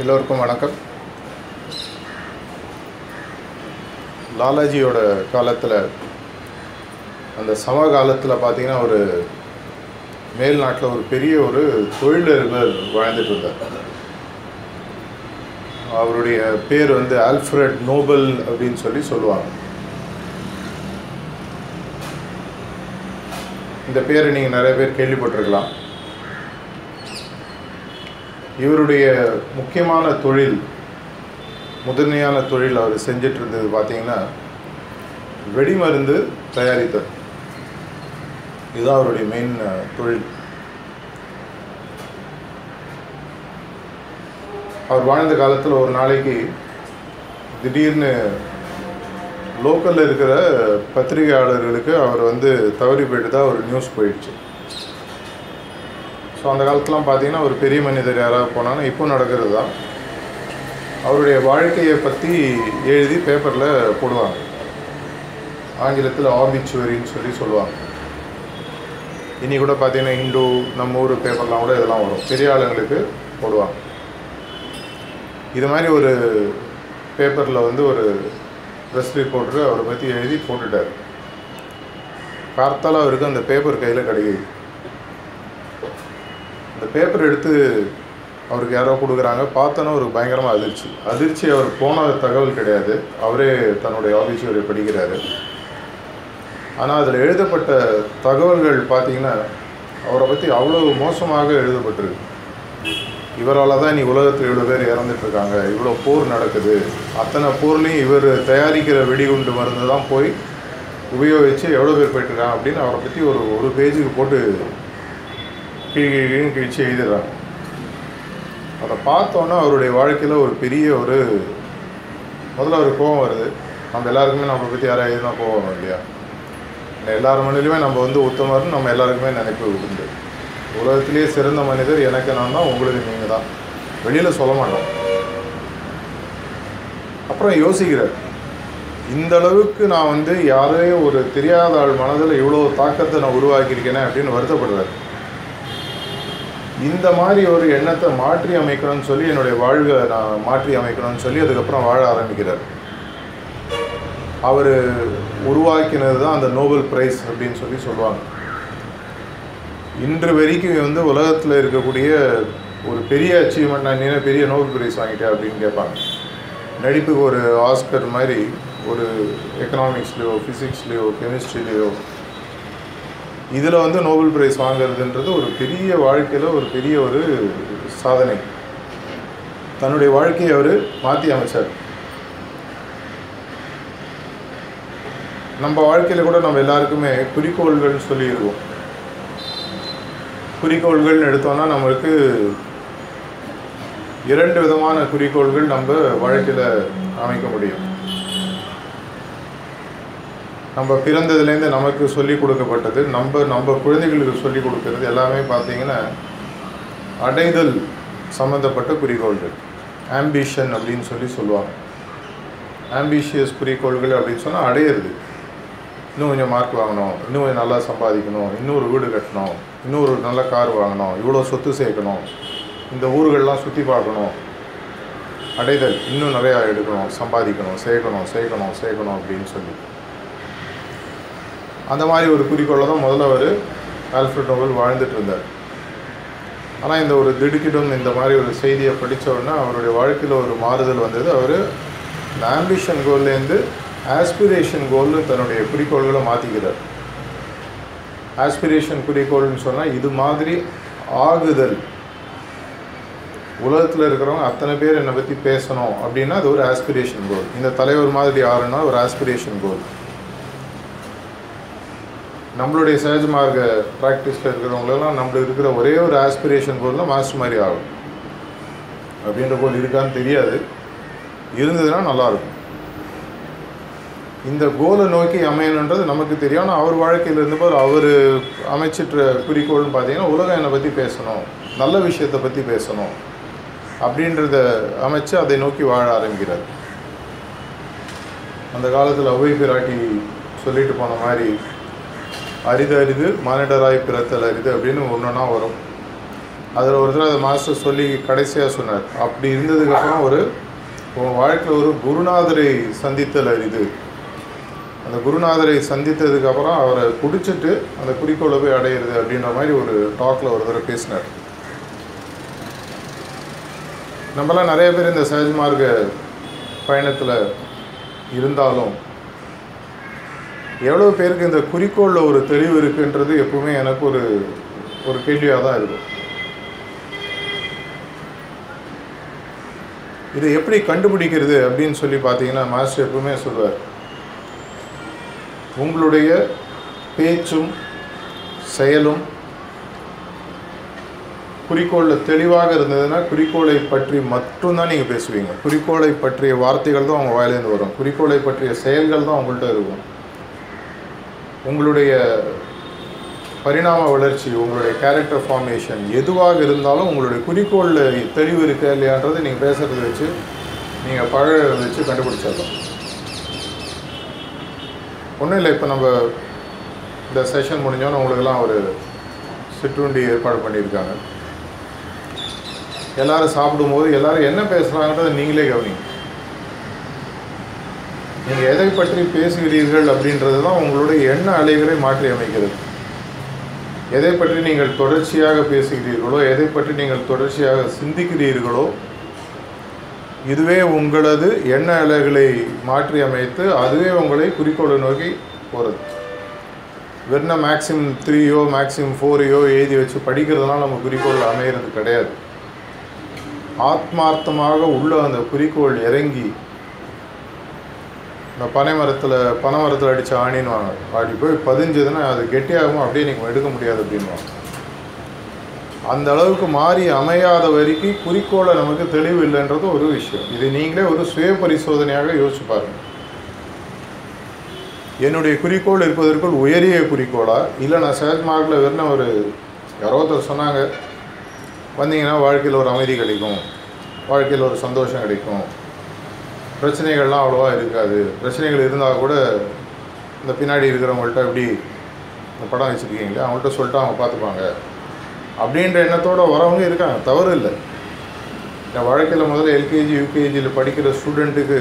எல்லோருக்கும் வணக்கம். லாலாஜியோட காலத்தில் அந்த சம காலத்தில் பார்த்தீங்கன்னா ஒரு மேல் நாட்டில் ஒரு பெரிய ஒரு தொழிலதிபர் வாழ்ந்துட்டு இருந்தார். அவருடைய பேர் வந்து ஆல்ஃப்ரட் நோபல் அப்படின்னு சொல்லி சொல்லுவாங்க. இந்த பேரை நீங்கள் நிறைய பேர் கேள்விப்பட்டிருக்கலாம். இவருடைய முக்கியமான தொழில் முதன்மையான தொழில் அவர் செஞ்சிட்டு இருந்தது பார்த்தீங்கன்னா வெடிமருந்து தயாரித்தல். இதுதான் அவருடைய மெயின் தொழில். அவர் வாழ்ந்த காலத்தில் ஒரு நாளைக்கு திடீர்னு லோக்கலில் இருக்கிற பத்திரிகையாளர்களுக்கு அவர் வந்து தவறி போயிட்டு ஒரு நியூஸ் போயிடுச்சு. அந்த காலத்துலாம் பார்த்தீங்கன்னா ஒரு பெரிய மனிதர் யாராவது போனாலும் இப்போ நடக்கிறது தான். அவருடைய வாழ்க்கையை பற்றி எழுதி பேப்பரில் போடுவாங்க. ஆங்கிலத்தில் ஆபிச்சுவரின்னு சொல்லி சொல்லுவாங்க. இனி கூட பார்த்தீங்கன்னா இந்து நம்ம ஊர் பேப்பர்லாம் கூட இதெல்லாம் வரும். பெரிய ஆளுங்களுக்கு போடுவாங்க. இது மாதிரி ஒரு பேப்பரில் வந்து ஒரு ப்ரெஸ் ரிப்போர்ட்டு அவரை பற்றி எழுதி போட்டுட்டார். பார்த்தாலும் அவருக்கு அந்த பேப்பர் கையில் கிடைக்குது. பேப்பர் எடுத்து அவருக்கு யாரோ கொடுக்குறாங்க. பார்த்தோன்னா ஒரு பயங்கரமாக அதிர்ச்சி. அதிர்ச்சி அவர் போன தகவல் கிடையாது. அவரே தன்னுடைய ஆபீஸ்வரை படிக்கிறாரு. ஆனால் அதில் எழுதப்பட்ட தகவல்கள் பார்த்தீங்கன்னா அவரை பற்றி அவ்வளோ மோசமாக எழுதப்பட்டிருக்கு. இவரால் தான் நீ உலகத்தில் இவ்வளோ பேர் இறந்துட்டுருக்காங்க இவ்வளோ போர் நடக்குது. அத்தனை போர்லேயும் இவர் தயாரிக்கிற வெடிகுண்டு மருந்து தான் போய் உபயோகித்து எவ்வளோ பேர் போயிட்டுருக்காங்க அப்படின்னு அவரை பற்றி ஒரு ஒரு பேஜுக்கு போட்டு கீழ் கிழிச்சு எழுதிடுறாங்க அதை பார்த்தோன்னா அவருடைய வாழ்க்கையில் ஒரு பெரிய ஒரு முதல்ல ஒரு கோபம் வருது. நம்ம எல்லாருக்குமே நம்மளை பற்றி யாராவது எழுதினா கோவம் வரும் இல்லையா? எல்லார் மனிதலையுமே நம்ம வந்து உத்தமர்னு நம்ம எல்லாருக்குமே நினைப்பு உண்டு. உலகத்திலேயே சிறந்த மனிதர் எனக்கு நான் தான் உங்களுக்கு நீங்கள் தான் வெளியில் சொல்ல மாட்டோம். அப்புறம் யோசிக்கிறார். இந்த அளவுக்கு நான் வந்து யாரையும் ஒரு தெரியாத ஆள் மனதில் இவ்வளோ தாக்கத்தை நான் உருவாக்கியிருக்கேனே அப்படின்னு வருத்தப்படுறாரு. இந்த மாதிரி ஒரு எண்ணத்தை மாற்றி அமைக்கணும்னு சொல்லி என்னுடைய வாழ்வை நான் மாற்றி அமைக்கணும்னு சொல்லி அதுக்கப்புறம் வாழ ஆரம்பிக்கிறார். அவர் உருவாக்கினது தான் அந்த நோபல் பிரைஸ் அப்படின்னு சொல்லி சொல்லுவாங்க. இன்று வரைக்கும் வந்து உலகத்தில் இருக்கக்கூடிய ஒரு பெரிய அச்சீவ்மெண்ட் நான் என்ன பெரிய நோபல் பிரைஸ் வாங்கிட்டேன் அப்படின்னு கேட்பாங்க. நடிப்புக்கு ஒரு ஆஸ்கர் மாதிரி ஒரு எக்கனாமிக்ஸ்லேயோ ஃபிசிக்ஸ்லேயோ கெமிஸ்ட்ரிலேயோ இதில் வந்து நோபல் பிரைஸ் வாங்குறதுன்றது ஒரு பெரிய வாழ்க்கையில் ஒரு பெரிய ஒரு சாதனை. தன்னுடைய வாழ்க்கையை அவர் மாற்றி அமைச்சார். நம்ம வாழ்க்கையில் கூட நம்ம எல்லாருக்குமே குறிக்கோள்கள்னு சொல்லியிருக்கோம் குறிக்கோள்கள்னு எடுத்தோம்னா நம்மளுக்கு இரண்டு விதமான குறிக்கோள்கள் நம்ம வாழ்க்கையில் அமைக்க முடியும். நம்ம பிறந்ததுலேருந்து நமக்கு சொல்லி கொடுக்கப்பட்டது நம்ம நம்ம குழந்தைகளுக்கு சொல்லி கொடுக்கறது எல்லாமே பார்த்திங்கன்னா அடைதல் சம்மந்தப்பட்ட குறிக்கோள்கள். ஆம்பிஷன் அப்படின்னு சொல்லி சொல்லுவாங்க. ஆம்பிஷியஸ் குறிக்கோள்கள் அப்படின்னு சொன்னால் அடையிறது. இன்னும் கொஞ்சம் மார்க் வாங்கணும் இன்னும் கொஞ்சம் நல்லா சம்பாதிக்கணும் இன்னொரு வீடு கட்டணும் இன்னொரு நல்ல கார் வாங்கணும் இவ்வளோ சொத்து சேர்க்கணும் இந்த ஊர்கள்லாம் சுற்றி பார்க்கணும். அடைதல் இன்னும் நிறையா எடுக்கணும் சம்பாதிக்கணும் சேர்க்கணும் சேர்க்கணும் சேர்க்கணும் அப்படின்னு சொல்லி. அந்த மாதிரி ஒரு குறிக்கோளை தான் முதல்ல அவர் ஆல்ஃப்ரட் நோபல் வாழ்ந்துட்டு இருந்தார். ஆனால் இந்த ஒரு திடுக்கிடும் இந்த மாதிரி ஒரு செய்தியை படித்தவுடனே அவருடைய வாழ்க்கையில் ஒரு மாறுதல் வந்தது. அவர் இந்த ஆம்பிஷன் கோல்லேருந்து ஆஸ்பிரேஷன் கோல்னு தன்னுடைய குறிக்கோள்களை மாற்றிக்கிறார் ஆஸ்பிரேஷன் குறிக்கோள்னு சொன்னால் இது மாதிரி ஆகுதல். உலகத்தில் இருக்கிறவங்க அத்தனை பேர் என்னை பற்றி பேசணும் அப்படின்னா அது ஒரு ஆஸ்பிரேஷன் கோல் இந்த தலைவர் மாதிரி யாருன்னா ஒரு ஆஸ்பிரேஷன் கோல் நம்மளுடைய சகஜ மார்க்க ப்ராக்டிஸில் இருக்கிறவங்களெல்லாம் நம்மளுக்கு இருக்கிற ஒரே ஒரு ஆஸ்பிரேஷன் கோல்னால் மாஸ்டர் மாதிரி ஆகும். அப்படின்ற கோல் இருக்கான்னு தெரியாது. இருந்ததுன்னா நல்லாயிருக்கும் இந்த கோலை நோக்கி அமையணுன்றது நமக்கு தெரியும். ஆனால் அவர் வாழ்க்கையில் இருந்தபோது அவர் அமைச்சிட்ட குறிக்கோள்னு பார்த்தீங்கன்னா உலகம் என்னை பற்றி பேசணும் நல்ல விஷயத்தை பற்றி பேசணும் அப்படின்றத அமைச்சு அதை நோக்கி வாழ ஆரம்பிக்கிறார். அந்த காலத்தில் அவை பிராட்டி சொல்லிட்டு போன மாதிரி அரிது அரிது மானிடராய் பிறத்தல் அரிது அப்படின்னு ஒன்றுனா வரும். அதில் ஒரு தடவை அதை மாஸ்டர் சொல்லி கடைசியாக சொன்னார். அப்படி இருந்ததுக்கப்புறம் ஒரு உன் வாழ்க்கையில் ஒரு குருநாதரை சந்தித்தல் அரிது. அந்த குருநாதரை சந்தித்ததுக்கப்புறம் அவரை குடிச்சிட்டு அந்த குறிக்கோளை போய் அடையிறது அப்படின்ற மாதிரி ஒரு டாக்கில் ஒரு தடவை பேசினார். நம்மலாம் நிறைய பேர் இந்த சஹஜ்மார்க்க பயணத்தில் இருந்தாலும் எவ்வளோ பேருக்கு இந்த குறிக்கோளில் ஒரு தெளிவு இருக்குன்றது எப்பவுமே எனக்கு ஒரு ஒரு கேள்வியாக தான் இருக்கும். இதை எப்படி கண்டுபிடிக்கிறது அப்படின்னு சொல்லி பார்த்தீங்கன்னா மாஸ்டர் எப்பவுமே சொல்வார் உங்களுடைய பேச்சும் செயலும் குறிக்கோளில் தெளிவாக இருந்ததுன்னா குறிக்கோளை பற்றி மட்டும்தான் நீங்கள் பேசுவீங்க. குறிக்கோளை பற்றிய வார்த்தைகள் தான் உங்கள் வாயிலேருந்து வரும். குறிக்கோளை பற்றிய செயல்கள் தான் உங்கள்கிட்ட இருக்கும். உங்களுடைய பரிணாம வளர்ச்சி உங்களுடைய கேரக்டர் ஃபார்மேஷன் எதுவாக இருந்தாலும் உங்களுடைய குறிக்கோளில் தெளிவு இருக்கா இல்லையான்றது நீங்கள் பேசுகிறத வச்சு நீங்கள் பழகிறத வச்சு கண்டுபிடிச்சிடலாம். ஒன்றும் இல்லை இப்போ நம்ம இந்த செஷன் முடிஞ்சோன்னு உங்களுக்கெல்லாம் ஒரு சிற்றுண்டி ஏற்பாடு பண்ணியிருக்காங்க. எல்லோரும் சாப்பிடும்போது எல்லோரும் என்ன பேசுகிறாங்கன்றதை நீங்களே கவனிங்க. நீங்கள் எதை பற்றி பேசுகிறீர்கள் அப்படின்றது தான் உங்களுடைய எண்ண அலைகளை மாற்றி அமைக்கிறது. எதை பற்றி நீங்கள் தொடர்ச்சியாக பேசுகிறீர்களோ எதை பற்றி நீங்கள் தொடர்ச்சியாக சிந்திக்கிறீர்களோ இதுவே உங்களது எண்ண அலைகளை மாற்றி அமைத்து அதுவே உங்களை குறிக்கோளை நோக்கி போகிறது வெறும் மேக்ஸிமம் த்ரீயோ மேக்ஸிமம் ஃபோரையோ எழுதி வச்சு படிக்கிறதுனால நம்ம குறிக்கோள் அமையிறது கிடையாது. ஆத்மார்த்தமாக உள்ள அந்த குறிக்கோள் இறங்கி இந்த பனை மரத்தில் பனை மரத்தில் அடித்த ஆணின்வாங்க அப்படி போய் பதிஞ்சதுன்னா அது கெட்டியாகும் அப்படியே நீங்கள் எடுக்க முடியாது அப்படின்வாங்க அந்த அளவுக்கு மாறி அமையாத வரைக்கும் குறிக்கோளை நமக்கு தெளிவு இல்லைன்றது ஒரு விஷயம். இது நீங்களே ஒரு சுய பரிசோதனையாக யோசிச்சு பாருங்க. என்னுடைய குறிக்கோள் இருப்பதற்குள் உயரிய குறிக்கோளா? இல்லை நான் சேல்ஸ் மார்க்கில் வெறும் ஒரு யாரோ ஒருத்தர் சொன்னாங்க. வந்தீங்கன்னா வாழ்க்கையில் ஒரு அமைதி கிடைக்கும். வாழ்க்கையில் ஒரு சந்தோஷம் கிடைக்கும். பிரச்சனைகள்லாம் அவ்வளோவா இருக்காது. பிரச்சனைகள் இருந்தால் கூட இந்த பின்னாடி இருக்கிறவங்கள்ட்ட எப்படி இந்த படம் வச்சுருக்கீங்களே அவங்கள்ட்ட சொல்லிட்டு அவங்க பார்த்துப்பாங்க அப்படின்ற எண்ணத்தோடு வரவங்க இருக்காங்க. தவறு இல்லை. என் வாழ்க்கையில் முதல்ல எல்கேஜி யூகேஜியில் படிக்கிற ஸ்டூடெண்ட்டுக்கு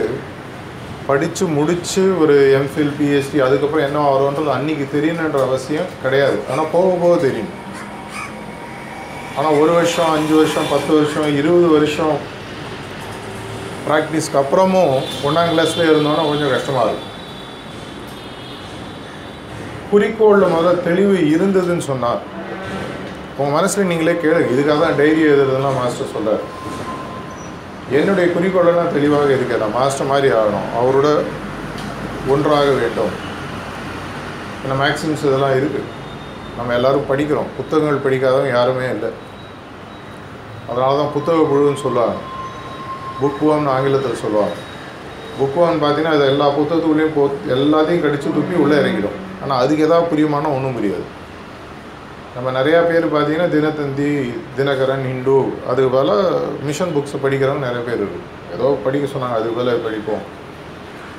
படித்து முடித்து ஒரு எம்ஃபில் பிஹெச்டி அதுக்கப்புறம் என்ன வரும்ன்றது அன்றைக்கி தெரியணுன்ற அவசியம் கிடையாது. ஆனால் போக போக தெரியும். ஆனால் ஒரு வருஷம் அஞ்சு வருஷம் பத்து வருஷம் இருபது வருஷம் ப்ராக்டிஸ்க்கு அப்புறமும் ஒன்றாம் கிளாஸில் இருந்தோன்னா கொஞ்சம் கஷ்டமாக இருக்கும். குறிக்கோளில் முதல்ல தெளிவு இருந்ததுன்னு சொன்னார். உங்கள் மனசில் நீங்களே கேளுங்க. இதுக்காக தான் டைரி எழுதுறதுலாம் மாஸ்டர் சொல்கிறார் என்னுடைய குறிக்கோளெல்லாம் தெளிவாக இருக்கு மாஸ்டர் மாதிரி ஆகணும். அவரோட ஒன்றாக வேண்டும். ஏன்னா மேக்ஸிமம்ஸ் இதெல்லாம் இருக்குது நம்ம எல்லோரும் படிக்கிறோம். புத்தகங்கள் படிக்காதவங்க யாருமே இல்லை. அதனால தான் புத்தக குழுன்னு சொல்லுவாங்க. புக்வம்னு ஆங்கிலத்தில் சொல்லுவாங்க. புக்குவான்னு பார்த்தீங்கன்னா அது எல்லா புத்தகத்துக்குள்ளேயும் போ எல்லாத்தையும் கடிச்சு துப்பி உள்ளே இறங்கிடும். ஆனால் அதுக்கு எதாவது புரியுமானா ஒன்றும் புரியாது. நம்ம நிறையா பேர் பார்த்தீங்கன்னா தினத்தந்தி தினகரன் ஹிந்து அது போல் மிஷன் புக்ஸை படிக்கிறவங்க நிறைய பேர் இருக்கு. ஏதோ படிக்க சொன்னாங்க அது போல் படிப்போம்.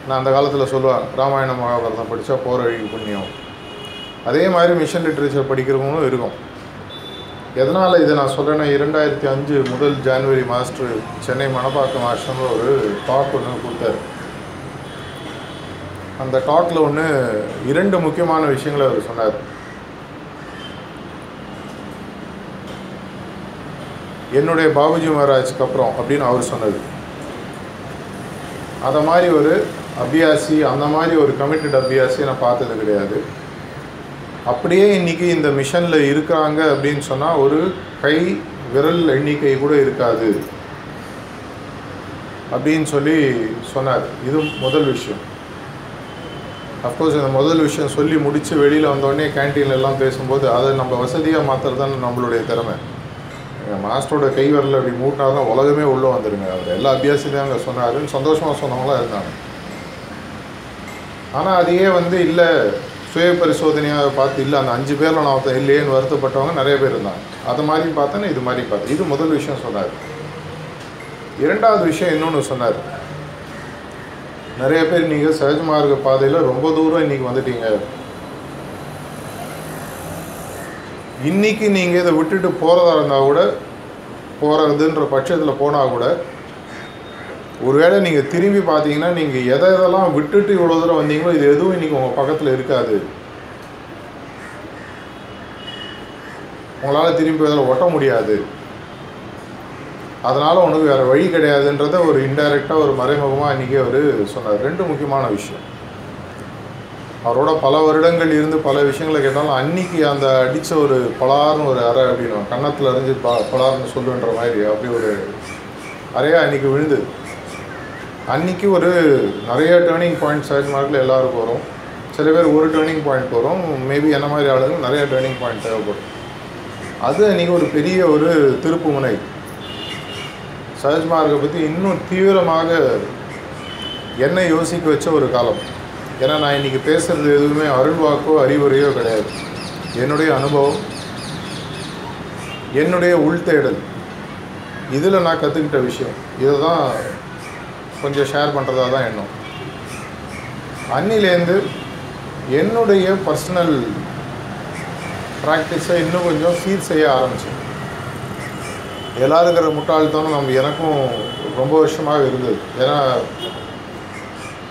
நான் அந்த காலத்தில் சொல்லுவேன் ராமாயணம் மகாபாரதம் படித்தா போகிற வழிக்கு புண்ணியம். அதே மாதிரி மிஷன் லிட்ரேச்சர் படிக்கிறவங்களும் இருக்கும். எதனால் இதை நான் சொல்கிறேன்னா இரண்டாயிரத்தி அஞ்சு முதல் January master Chennai Manapakkam master ஒரு டாக் ஒன்று கொடுத்தாரு. அந்த டாக்கில் ஒன்று இரண்டு முக்கியமான விஷயங்களை அவர் சொன்னார். என்னுடைய பாபுஜி மகாராஜ்க்கு அப்புறம் அப்படின்னு அவர் சொன்னது. அதை மாதிரி ஒரு அபியாசி அந்த மாதிரி ஒரு கமிட்டட் அபியாசி நான் பார்த்தது கிடையாது. அப்படியே இன்றைக்கி இந்த மிஷனில் இருக்கிறாங்க அப்படின்னு சொன்னால் ஒரு கை விரல் எண்ணிக்கை கூட இருக்காது அப்படின்னு சொல்லி சொன்னார். இது முதல் விஷயம். அஃப்கோர்ஸ் இந்த முதல் விஷயம் சொல்லி முடித்து வெளியில் வந்தோடனே கேன்டீன்லாம் பேசும்போது அதை நம்ம வசதியாக மாற்றுறது தான் நம்மளுடைய திறமை. எங்கள் மாஸ்டரோட கை வரல அப்படி மூட்டினா தான் உலகமே உள்ளே வந்துடுங்க அவர் எல்லா அபியாசத்தையும் அங்கே சொன்னாருன்னு சந்தோஷமாக சொன்னவங்களாம் இருந்தாங்க. ஆனால் அதையே வந்து இல்லை சுய பரிசோதனையாக பார்த்து இல்லை அந்த அஞ்சு பேரில் நான் ஒருத்தன் இல்லையேன்னு வருத்தப்பட்டவங்க நிறைய பேர் இருந்தாங்க. அது மாதிரி பார்த்தேன்னா இது மாதிரி பார்த்தேன். இது முதல் விஷயம் சொன்னார். இரண்டாவது விஷயம் இன்னொன்று சொன்னார். நிறைய பேர் நீங்கள் சகஜமார்க்க பாதையில் ரொம்ப தூரம் இன்றைக்கி வந்துட்டீங்க. இன்னைக்கு நீங்கள் இதை விட்டுட்டு போகிறதா இருந்தால் கூட போகிறதுன்ற பட்சத்தில் போனால் கூட ஒருவேளை நீங்கள் திரும்பி பார்த்தீங்கன்னா நீங்கள் எதை எதெல்லாம் விட்டுட்டு இவ்வளோ தூரம் வந்தீங்களோ இது எதுவும் இன்றைக்கி உங்கள் பக்கத்தில் இருக்காது. உங்களால் திரும்பி அதில் ஒட்ட முடியாது. அதனால் உனக்கு வேறு வழி கிடையாதுன்றத ஒரு இன்டைரக்டாக ஒரு மறைமுகமாக இன்றைக்கி அவர் சொன்னார். ரெண்டு முக்கியமான விஷயம். அவரோட பல வருடங்கள் இருந்து பல விஷயங்களை கேட்டாலும் அன்னைக்கு அந்த அடித்த ஒரு பலார்னு ஒரு அறை அப்படின்னு கன்னத்தில் அறிஞ்சு ப பலார்னு சொல்லுன்ற மாதிரி அப்படி ஒரு அறையாக அன்றைக்கி விழுந்தது. அன்னைக்கு ஒரு நிறைய டேர்னிங் பாயிண்ட் சைட் மார்க்கில் எல்லாருக்கும் வரும். சில பேர் ஒரு டேர்னிங் பாயிண்ட் வரும். மேபி என்ன மாதிரி ஆளுங்க நிறைய டேர்னிங் பாயிண்ட் தேவைப்படும். அது அன்றைக்கி ஒரு பெரிய ஒரு திருப்பு முனை. சஹஜ்மார்க்கை பற்றி இன்னும் தீவிரமாக என்னை யோசிக்க வச்ச ஒரு காலம். ஏன்னா நான் இன்றைக்கி பேசுகிறது எதுவுமே அருள்வாக்கோ அறிவுரையோ கிடையாது. என்னுடைய அனுபவம் என்னுடைய உள்தேடல் இதில் நான் கற்றுக்கிட்ட விஷயம். இதை தான் கொஞ்சம் ஷேர் பண்ணுறதா தான் எண்ணம். அன்னிலேருந்து என்னுடைய பர்சனல் ப்ராக்டிஸை இன்னும் கொஞ்சம் சீர் செய்ய ஆரம்பித்தேன் எல்லாரும் இருக்கிற முட்டாள்தனம் நம்ம எனக்கும் ரொம்ப வருஷமாக இருந்தது. ஏன்னா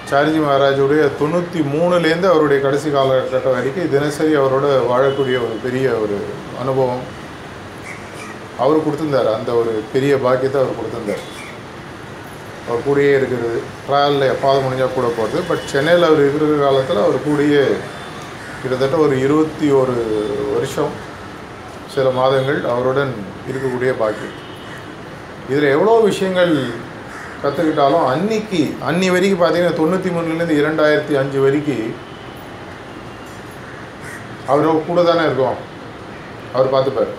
சாரிஜி மகாராஜுடைய தொண்ணூற்றி மூணுலேருந்து அவருடைய கடைசி காலகட்டம் வரைக்கும் தினசரி அவரோட வாழக்கூடிய ஒரு பெரிய ஒரு அனுபவம். அவர் கொடுத்துருந்தார். அந்த ஒரு பெரிய பாக்கியத்தை அவர் கொடுத்துருந்தார். அவர் கூடயே இருக்கிறது. ட்ராவலில் எப்பாவது முடிஞ்சால் கூட போகிறது பட் சென்னையில் அவர் இருக்கிற காலத்தில் அவர் கூடயே கிட்டத்தட்ட ஒரு இருபத்தி ஒரு வருஷம் சில மாதங்கள் அவருடன் இருக்கக்கூடிய பாக்கியம் இதில் எவ்வளோ விஷயங்கள் கற்றுக்கிட்டாலும் அன்னைக்கு அன்னி வரைக்கும் பார்த்தீங்கன்னா தொண்ணூற்றி மூணுலேருந்து இரண்டாயிரத்தி அஞ்சு வரைக்கும் அவர் கூட தானே இருக்கும். அவர் பார்த்துப்பார்.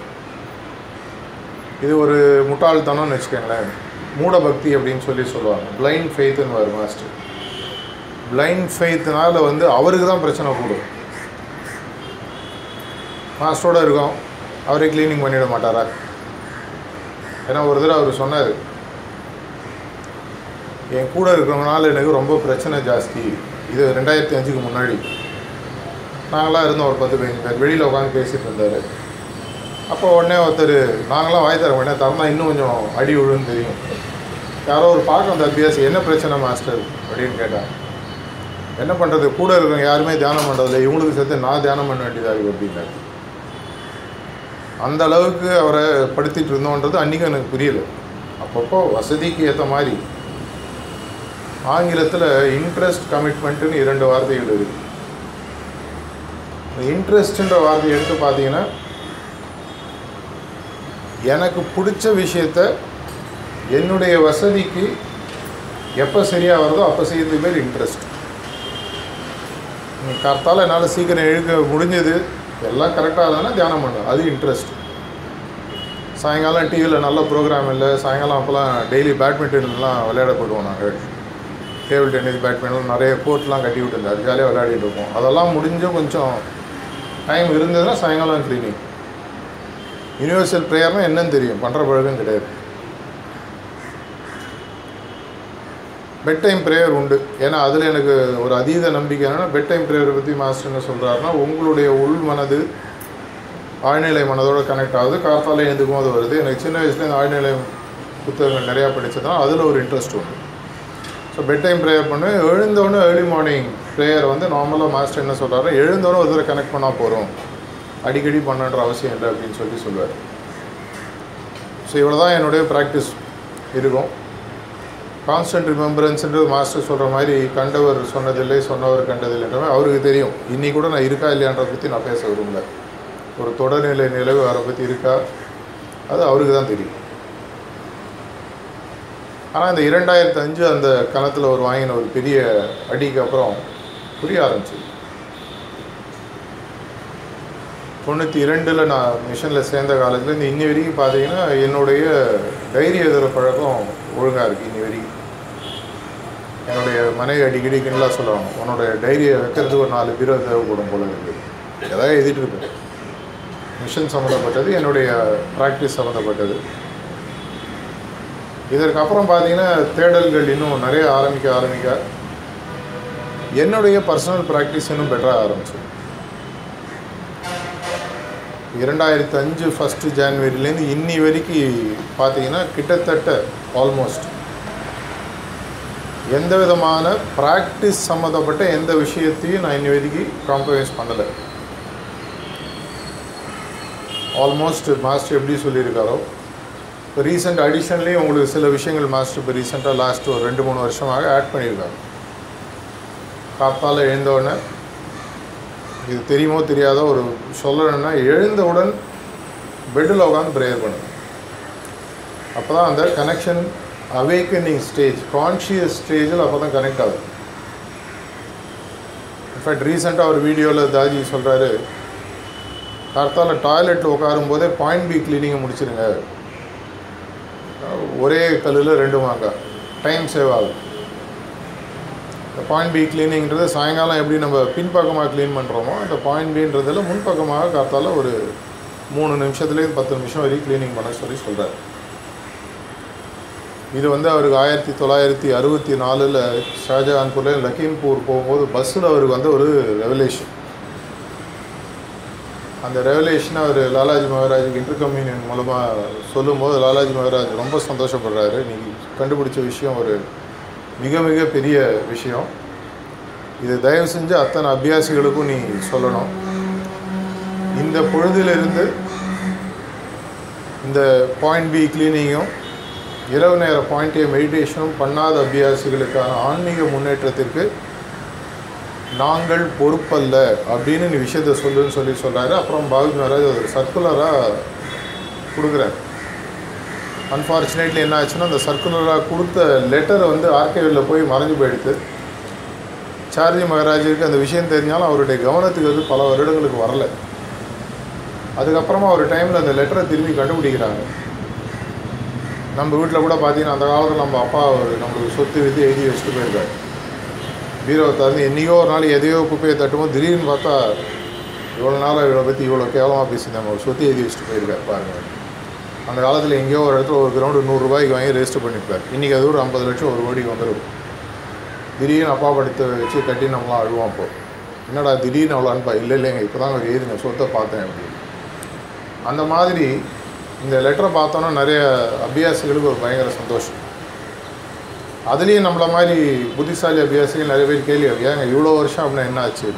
இது ஒரு முட்டாள்தனம்னு வச்சுக்கோங்களேன். மூட பக்தி அப்படின்னு சொல்லி சொல்லுவாங்க. பிளைண்ட் ஃபெய்த்துன்னு வரும் மாஸ்டர் பிளைண்ட் ஃபெய்த்னால் வந்து அவருக்கு தான் பிரச்சனை கூடும். மாஸ்டரோடு இருக்கோம். அவரே க்ளீனிங் பண்ணிட மாட்டாரா? ஏன்னா ஒரு தடவை அவர் சொன்னார். என் கூட இருக்கிறவங்கனால எனக்கு ரொம்ப பிரச்சனை ஜாஸ்தி. இது ரெண்டாயிரத்தி அஞ்சுக்கு முன்னாடி. நாங்களாம் இருந்தோம் ஒரு பத்து பதினஞ்சு பேர். வெளியில் உட்காந்து பேசிகிட்டு இருந்தார். அப்போ உடனே ஒருத்தர் நாங்களாம் வாய் தர உடனே தரனா இன்னும் கொஞ்சம் அடி விழுன்னு தெரியும். யாரோ ஒரு பார்க்க வந்த அபியாசி என்ன பிரச்சனை மாஸ்டர்? அப்படின்னு கேட்டார் என்ன பண்ணுறது கூட இருக்கிறவங்க யாருமே தியானம் பண்ணுறதில்ல இவங்களுக்கு சேர்த்து நான் தியானம் பண்ண வேண்டியதாக அப்படின்னாரு. அந்த அளவுக்கு அவரை படுத்திட்டு இருந்தோன்றது அன்றைக்கும் எனக்கு புரியல. அப்பப்போ வசதிக்கு ஏற்ற மாதிரி. ஆங்கிலத்தில் இன்ட்ரெஸ்ட் கமிட்மெண்ட்டுன்னு இரண்டு வார்த்தைகள் இருக்குது இன்ட்ரெஸ்ட்டுன்ற வார்த்தையை எடுத்து பார்த்தீங்கன்னா எனக்கு பிடிச்ச விஷயத்த என்னுடைய வசதிக்கு எப்போ சரியாக வருதோ அப்போ செய்யறது பேர் இன்ட்ரெஸ்ட் கரெக்டால் என்னால் சீக்கிரம் எழுக்க முடிஞ்சது எல்லாம் கரெக்டாக தானே தியானம் பண்ணுவேன் அது இன்ட்ரெஸ்ட் சாயங்காலம் டிவியில் நல்ல ப்ரோக்ராம் இல்லை சாயங்காலம் அப்போல்லாம் டெய்லி பேட்மிண்டன்லாம் விளையாட போடுவோம் நாங்கள். டேபிள் டென்னிஸ் பேட்மிண்டன் நிறைய கோர்ட்லாம் கட்டி விட்டுருந்தார் ஜாலியாக விளையாடிட்டு இருப்போம். அதெல்லாம் முடிஞ்சும் கொஞ்சம் டைம் இருந்ததுன்னா சாயங்காலம் க்ளீனிங் யூனிவர்சல் ப்ரேயர்னால் என்னன்னு தெரியும். பண்ணுற பழக்கம் கிடையாது. பெட் டைம் ப்ரேயர் உண்டு. ஏன்னா அதில் எனக்கு ஒரு அதீத நம்பிக்கை என்னென்னா பெட் டைம் ப்ரேயரை பற்றி மாஸ்டர் என்ன சொல்கிறாருன்னா உங்களுடைய உள் மனது ஆழ்நிலை மனதோடு கனெக்ட் ஆகுது. கார்த்தாலே எழுந்துக்கும் அது வருது. எனக்கு சின்ன வயசுலேருந்து ஆழ்நிலை புத்தகங்கள் நிறையா படித்ததுனால அதில் ஒரு இன்ட்ரெஸ்ட் உண்டு. ஸோ பெட் டைம் ப்ரேயர் பண்ணு. எழுந்தோடனே ஏர்லி மார்னிங் ப்ரேயர் வந்து நார்மலாக மாஸ்டர் என்ன சொல்கிறாரு எழுந்தோடனே ஒரு தடவை கனெக்ட் பண்ணால் போகிறோம் அடிக்கடி பண்ணன்ற அவசியம் இல்லை அப்படின்னு சொல்லி சொல்லுவார். ஸோ இவ்வளோ தான் என்னுடைய ப்ராக்டிஸ் இருக்கும். கான்ஸ்டன்ட் ரிமெம்பரன்ஸ்ன்றது மாஸ்டர் சொல்கிற மாதிரி கண்டவர் சொன்னதில்லை சொன்னவர் கண்டதில்லைன்ற மாதிரி அவருக்கு தெரியும். இன்னி கூட நான் இருக்கா இல்லையான்றதை பற்றி நான் பேச விரும்பல. ஒரு தொடர்நிலை நிலவு அவரை பற்றி இருக்கா? அது அவருக்கு தான் தெரியும். ஆனால் இந்த இரண்டாயிரத்து அஞ்சு அந்த கணத்தில் ஒரு வாங்கின ஒரு பெரிய அடிக்கு அப்புறம் புரிய ஆரம்பிச்சிது. தொண்ணூற்றி இரண்டில் நான் மிஷனில் சேர்ந்த காலத்தில் இந்த இன்னி வரைக்கும் பார்த்தீங்கன்னா என்னுடைய டைரி எழுதுகிற பழக்கம் ஒழுங்காக இருக்குது இன்னி வரைக்கும். என்னுடைய மனைவி அடிக்கடி கிண்டலாக சொல்லுவாங்க உன்னோட டைரியை வைக்கிறதுக்கு ஒரு நாலு பீரோ தேவைப்படும் போல இருக்குது ஏதாவது எழுதிட்டு இருப்பேன் மிஷன் சம்மந்தப்பட்டது என்னுடைய ப்ராக்டிஸ் சம்மந்தப்பட்டது. இதற்கப்புறம் பார்த்தீங்கன்னா தேடல்கள் இன்னும் நிறைய ஆரம்பிக்க ஆரம்பிக்க என்னுடைய பர்சனல் ப்ராக்டிஸ் இன்னும் பெட்டராக ஆரம்பிச்சு இரண்டாயிரத்து அஞ்சு ஃபஸ்ட்டு ஜான்வரிலேருந்து இன்னி வரைக்கும் பார்த்தீங்கன்னா கிட்டத்தட்ட ஆல்மோஸ்ட் எந்த விதமான ப்ராக்டிஸ் சம்மந்தப்பட்ட எந்த விஷயத்தையும் நான் இன்னி வரைக்கும் காம்ப்ரமைஸ் பண்ணலை. ஆல்மோஸ்ட் மாஸ்டர் எப்படி சொல்லியிருக்காரோ இப்போ ரீசெண்ட் அடிஷன்லேயும் உங்களுக்கு சில விஷயங்கள் மாஸ்டர் இப்போ ரீசெண்டாக லாஸ்ட் ஒரு ரெண்டு மூணு வருஷமாக ஆட் பண்ணியிருக்காங்க காத்தால் எழுந்தவுடனே இது தெரியுமோ தெரியாதோ ஒரு சொல்லணும்னா எழுந்தவுடன் பெட்டில் உட்காந்து ப்ரேயர் பண்ணுங்க. அப்போ தான் அந்த கனெக்ஷன் அவேக்கனிங் ஸ்டேஜ் கான்ஷியஸ் ஸ்டேஜில் அப்போ தான் கனெக்ட் ஆகுது இன்ஃபேக்ட் ரீசெண்டாக ஒரு வீடியோவில் தாஜி சொல்கிறாரு கார்த்தால டாய்லெட்டில் உட்காரும்போதே பாயிண்ட் பி கிளீனிங்கை முடிச்சிருங்க. ஒரே கல்லில் ரெண்டு மாங்காய். டைம் சேவ் ஆகும். இந்த பாயிண்ட் பி கிளீனிங்கிறது சாயங்காலம் எப்படி நம்ம பின்பக்கமாக க்ளீன் பண்ணுறோமோ இந்த பாயிண்ட் பின்றதில் முன்பக்கமாக காத்தால் ஒரு மூணு நிமிஷத்துலேருந்து பத்து நிமிஷம் வரைக்கும் க்ளீனிங் பண்ண சொல்லி சொல்கிறார் இது வந்து அவருக்கு ஆயிரத்தி தொள்ளாயிரத்தி அறுபத்தி நாலில் ஷாஜஹான்பூரில் லக்கீம்பூர் போகும்போது பஸ்ஸில் அவருக்கு வந்து ஒரு ரெவலேஷன் அந்த ரெவலேஷனை அவர் லாலாஜி மகாராஜுக்கு இன்டர் கம்யூனியன் மூலமாக சொல்லும்போது லாலாஜி மகாராஜ் ரொம்ப சந்தோஷப்படுறாரு. நீங்கள் கண்டுபிடிச்ச விஷயம் ஒரு மிக மிக பெரிய விஷயம். இது தயவு செஞ்சு அத்தனை அபியாசிகளுக்கும் நீ சொல்லணும். இந்த பொழுதிலிருந்து இந்த பாயிண்ட் பி கிளீனிங்கும் இரவு நேர பாயிண்ட் ஏ மெடிடேஷனும் பண்ணாத அபியாசிகளுக்கான ஆன்மீக முன்னேற்றத்திற்கு நாங்கள் பொறுப்பல்ல அப்படின்னு நீ விஷயத்த சொல்லுன்னு சொல்லி சொல்கிறாரு அப்புறம் பாபு மகாராஜ் ஒரு சர்க்குலராக கொடுக்குறாரு. அன்ஃபார்ச்சுனேட்லி என்ன ஆச்சுன்னா அந்த சர்க்குலராக கொடுத்த லெட்டரை வந்து ஆர்கைவில் போய் மறைஞ்சு போயிடுது. சார்ஜி மகாராஜுக்கு அந்த விஷயம் தெரிஞ்சாலும் அவருடைய கவனத்துக்கு வந்து பல வருடங்களுக்கு வரல. அதுக்கப்புறமா ஒரு டைமில் அந்த லெட்டரை திரும்பி கண்டுபிடிக்கிறாங்க. நம்ம வீட்டில் கூட பார்த்தீங்கன்னா அந்த காலத்தில் நம்ம அப்பா ஒரு நம்மளுக்கு சொத்து வித்து எழுதி வச்சுட்டு போயிருக்காரு. பீரோவை திறந்து என்றைக்கோ ஒரு நாள் எதையோ குப்பையை தட்டுமோ திடீர்னு பார்த்தா இவ்வளோ நாள் இவளை பற்றி இவ்வளோ கேவலமாக பேசியிருந்தாங்க ஒரு சொத்து எழுதி வச்சுட்டு போயிருக்காரு பாருங்கள் அந்த காலத்தில் எங்கேயோ ஒரு இடத்துல ஒரு கிரவுண்டு நூறுரூபாய்க்கு வாங்கி ரெஜிஸ்டர் பண்ணியிருப்பார். இன்றைக்கி அது ஒரு ஐம்பது லட்சம் ஒரு கோடிக்கு வந்துடும் திடீர்னு அப்பா படுத்து வச்சு கட்டி நம்மளாம் அழுவோம் அப்போது என்னடா திடீர்னு அவ்வளோ அன்பா? இல்லை இல்லைங்க இப்போ தான் அவர் எழுதின சொத்தை பார்த்தேன் அப்படின்னு. அந்த மாதிரி இந்த லெட்டரை பார்த்தோன்னா நிறைய அபியாசிகளுக்கு ஒரு பயங்கர சந்தோஷம். அதுலேயும் நம்மள மாதிரி புத்திசாலி அபியாசிகள் நிறைய பேர் கேள்வி ஏங்க இவ்வளோ வருஷம் அப்படின்னா என்ன ஆச்சு?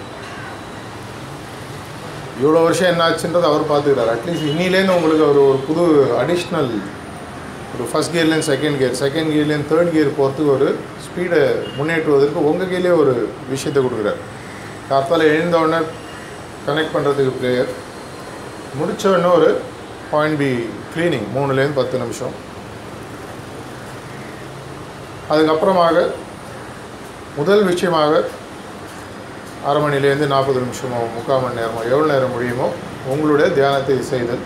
இவ்வளோ வருஷம் என்ன ஆச்சுன்றது அவர் பார்த்துக்கிறார். அட்லீஸ்ட் இன்னிலேருந்து உங்களுக்கு ஒரு ஒரு புது அடிஷ்னல் ஒரு ஃபஸ்ட் கியர்லேருந்து செகண்ட் கியர் செகண்ட் கியர்லேருந்து தேர்ட் கியர் போகிறதுக்கு ஒரு ஸ்பீடை முன்னேற்றுவதற்கு உங்கள் கீழே ஒரு விஷயத்தை கொடுக்குறாரு. காத்தால் எழுந்தவுடனே கனெக்ட் பண்ணுறதுக்கு ப்ளேயர் முடித்தோடனே ஒரு பாயிண்ட் பி க்ளீனிங் மூணுலேருந்து பத்து நிமிஷம். அதுக்கப்புறமாக முதல் விஷயமாக அரை மணிலேருந்து நாற்பது நிமிஷமோ முக்கால் மணி நேரமோ எவ்வளோ நேரம் முடியுமோ உங்களுடைய தியானத்தை செய்தல்.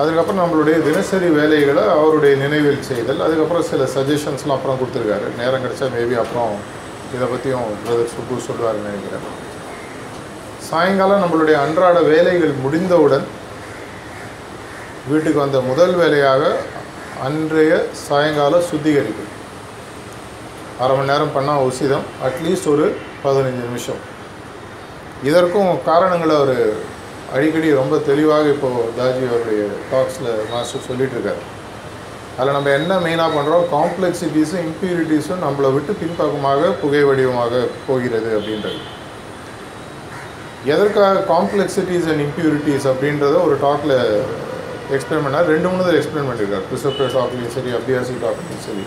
அதுக்கப்புறம் நம்மளுடைய தினசரி வேலைகளை அவருடைய நினைவில் செய்தல். அதுக்கப்புறம் சில சஜஷன்ஸ்லாம் அப்புறம் கொடுத்துருக்காரு. நேரம் கிடச்சா மேபி அப்புறம் இதை பற்றியும் பிரதர் சுப்பு சொல்லுவாருன்னு நினைக்கிறேன். சாயங்காலம் நம்மளுடைய அன்றாட வேலைகள் முடிந்தவுடன் வீட்டுக்கு வந்த முதல் வேலையாக அன்றைய சாயங்கால சுத்திகரிப்பு. அரை மணி நேரம் பண்ணால் உசிதம் அட்லீஸ்ட் ஒரு பதினஞ்சு நிமிஷம். இதற்கும் காரணங்களை அவர் அடிக்கடி ரொம்ப தெளிவாக இப்போது தாஜி அவருடைய டாக்ஸில் மாஸ்டர் சொல்லிகிட்ருக்கார் அதில் நம்ம என்ன மெயினாக பண்ணுறோம் காம்ப்ளெக்சிட்டிஸும் இம்ப்யூரிட்டிஸும் நம்மளை விட்டு பின்பக்கமாக புகை வடிவமாக போகிறது அப்படின்றது. எதற்காக காம்ப்ளெக்சிட்டிஸ் அண்ட் இம்ப்யூரிட்டிஸ் அப்படின்றத ஒரு டாக்கில் எக்ஸ்பிளைன் பண்ணார். ரெண்டு மூணு தான் எக்ஸ்பிளைன் பண்ணியிருக்காரு ப்ரிசப்டர் டாக்லையும் சரி அபியாசி டாக்லையும் சரி.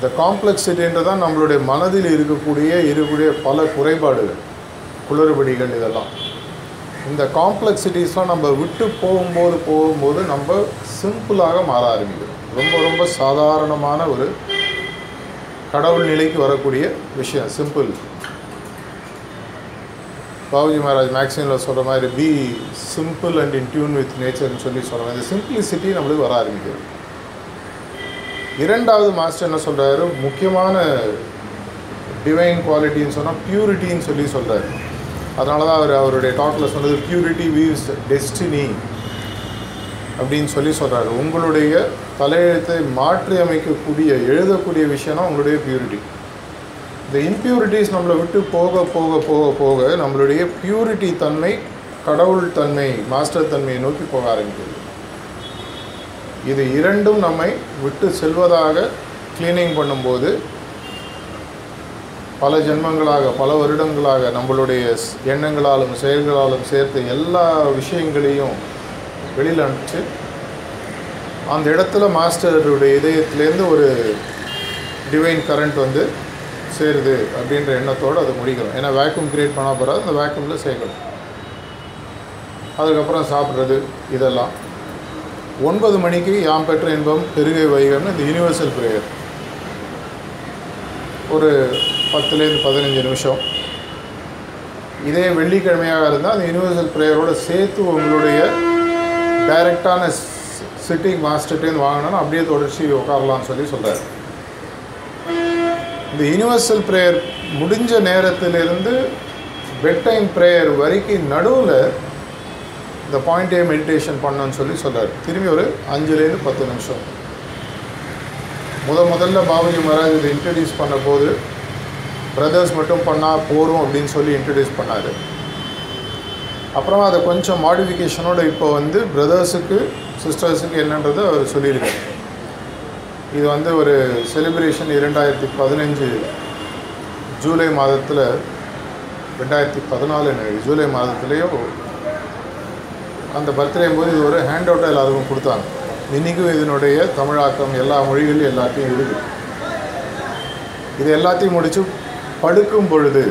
இந்த காம்ப்ளெக்சிட்டின்றதான் நம்மளுடைய மனதில் இருக்கக்கூடிய இருக்கக்கூடிய பல குறைபாடுகள் குளறுபடிகள் இதெல்லாம். இந்த காம்ப்ளெக்ஸிட்டிஸ்லாம் நம்ம விட்டு போகும்போது போகும்போது நம்ம சிம்பிளாக மாற ஆரம்பிக்கிறோம். ரொம்ப ரொம்ப சாதாரணமான ஒரு கடவுள் நிலைக்கு வரக்கூடிய விஷயம் சிம்பிள் பாபுஜி மகாராஜ் மேக்சினில் சொல்கிற மாதிரி be simple and in tune with நேச்சர்னு சொல்லி சொல்கிறோம் இந்த சிம்பிளிசிட்டி நம்மளுக்கு வர ஆரம்பிக்கிறது இரண்டாவது மாஸ்டர் என்ன சொல்கிறாரு முக்கியமான டிவைன் குவாலிட்டின்னு சொன்னால் பியூரிட்டின்னு சொல்லி சொல்கிறார் அதனால தான் அவர் அவருடைய டாக்கில் சொன்னது பியூரிட்டி வீவ்ஸ் டெஸ்டினி அப்படின்னு சொல்லி சொல்கிறாரு உங்களுடைய தலையெழுத்தை மாற்றி அமைக்கக்கூடிய எழுதக்கூடிய விஷயம்னா உங்களுடைய பியூரிட்டி இந்த இம்ப்யூரிட்டிஸ் நம்மளை விட்டு போக போக போக போக நம்மளுடைய பியூரிட்டி தன்மை கடவுள் தன்மை மாஸ்டர் தன்மையை நோக்கி போக ஆரம்பிக்கிறது இது இரண்டும் நம்மை விட்டு செல்வதாக க்ளீனிங் பண்ணும்போது பல ஜென்மங்களாக பல வருடங்களாக நம்மளுடைய எண்ணங்களாலும் செயல்களாலும் சேர்த்து எல்லா விஷயங்களையும் வெளியில் அனுப்பிச்சு அந்த இடத்துல மாஸ்டருடைய இதயத்துலேருந்து ஒரு டிவைன் கரண்ட் வந்து சேருது அப்படின்ற எண்ணத்தோடு அதை முடிக்கணும் ஏன்னா வேக்யூம் கிரியேட் பண்ண போகிறாது அந்த வேக்யூமில் சேர்க்கணும் அதுக்கப்புறம் சாப்பிட்றது இதெல்லாம். ஒன்பது மணிக்கு யாம் பெற்ற இன்பம் பெருகை வைகம்னு இந்த யூனிவர்சல் ப்ரேயர் ஒரு பத்துலேருந்து பதினஞ்சு நிமிஷம். இதே வெள்ளிக்கிழமையாக இருந்தால் அந்த யூனிவர்சல் ப்ரேயரோட சேர்த்து உங்களுடைய டைரெக்டான சிட்டிங் மாஸ்டர்ட்டேருந்து வாங்கினாலும் அப்படியே தொடர்ச்சி உட்காரலாம்னு சொல்லி சொல்கிறார் இந்த யூனிவர்சல் ப்ரேயர் முடிஞ்ச நேரத்திலிருந்து பெட் டைம் ப்ரேயர் வரைக்கும் நடுவில் இந்த பாயிண்ட் மெடிடேஷன் பண்ணணும்னு சொல்லி சொல்கிறார் திரும்பி ஒரு அஞ்சுலேருந்து பத்து நிமிஷம். முத முதல்ல பாபுஜி மகாராஜ் இதை இன்ட்ரடியூஸ் பண்ண போது பிரதர்ஸ் மட்டும் பண்ணால் போகிறோம் அப்படின்னு சொல்லி இன்ட்ரடியூஸ் பண்ணார். அப்புறமா அதை கொஞ்சம் மாடிஃபிகேஷனோட இப்போ வந்து பிரதர்ஸுக்கு சிஸ்டர்ஸுக்கு என்னன்றதை அவர் சொல்லியிருக்காரு. இது வந்து ஒரு செலிப்ரேஷன் இரண்டாயிரத்தி பதினஞ்சு ஜூலை மாதத்தில் ரெண்டாயிரத்தி பதினாலு ஜூலை மாதத்துலேயோ அந்த பர்த்டே போது இது ஒரு ஹேண்ட் அவுட்டாக எல்லாருக்கும் கொடுத்தாங்க. இன்றைக்கும் இதனுடைய தமிழாக்கம் எல்லா மொழிகளும் எல்லாத்தையும் இருக்குது இது எல்லாத்தையும் முடித்து படுக்கும் பொழுது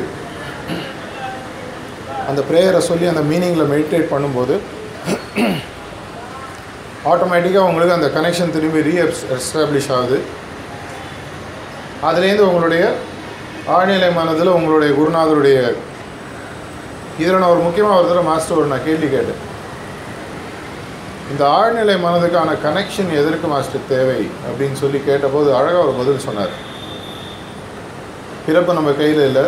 அந்த ப்ரேயரை சொல்லி அந்த மீனிங்கில் மெடிடேட் பண்ணும்போது ஆட்டோமேட்டிக்காக உங்களுக்கு அந்த கனெக்ஷன் திரும்பி ரீ எஸ்டாப்ளிஷ் ஆகுது. அதுலேருந்து உங்களுடைய ஆழ்நிலை மனதில் உங்களுடைய குருநாதருடைய இதில் நான் ஒரு முக்கியமாக ஒரு தடவை மாஸ்டர் ஒரு நான் கேள்வி கேட்டேன். இந்த ஆழ்நிலை மனதுக்கான கனெக்ஷன் எதற்கு மாஸ்டர் தேவை? அப்படின்னு சொல்லி கேட்டபோது அழகாக ஒரு பதில் சொன்னார். பிறப்பு நம்ம கையில் இல்லை.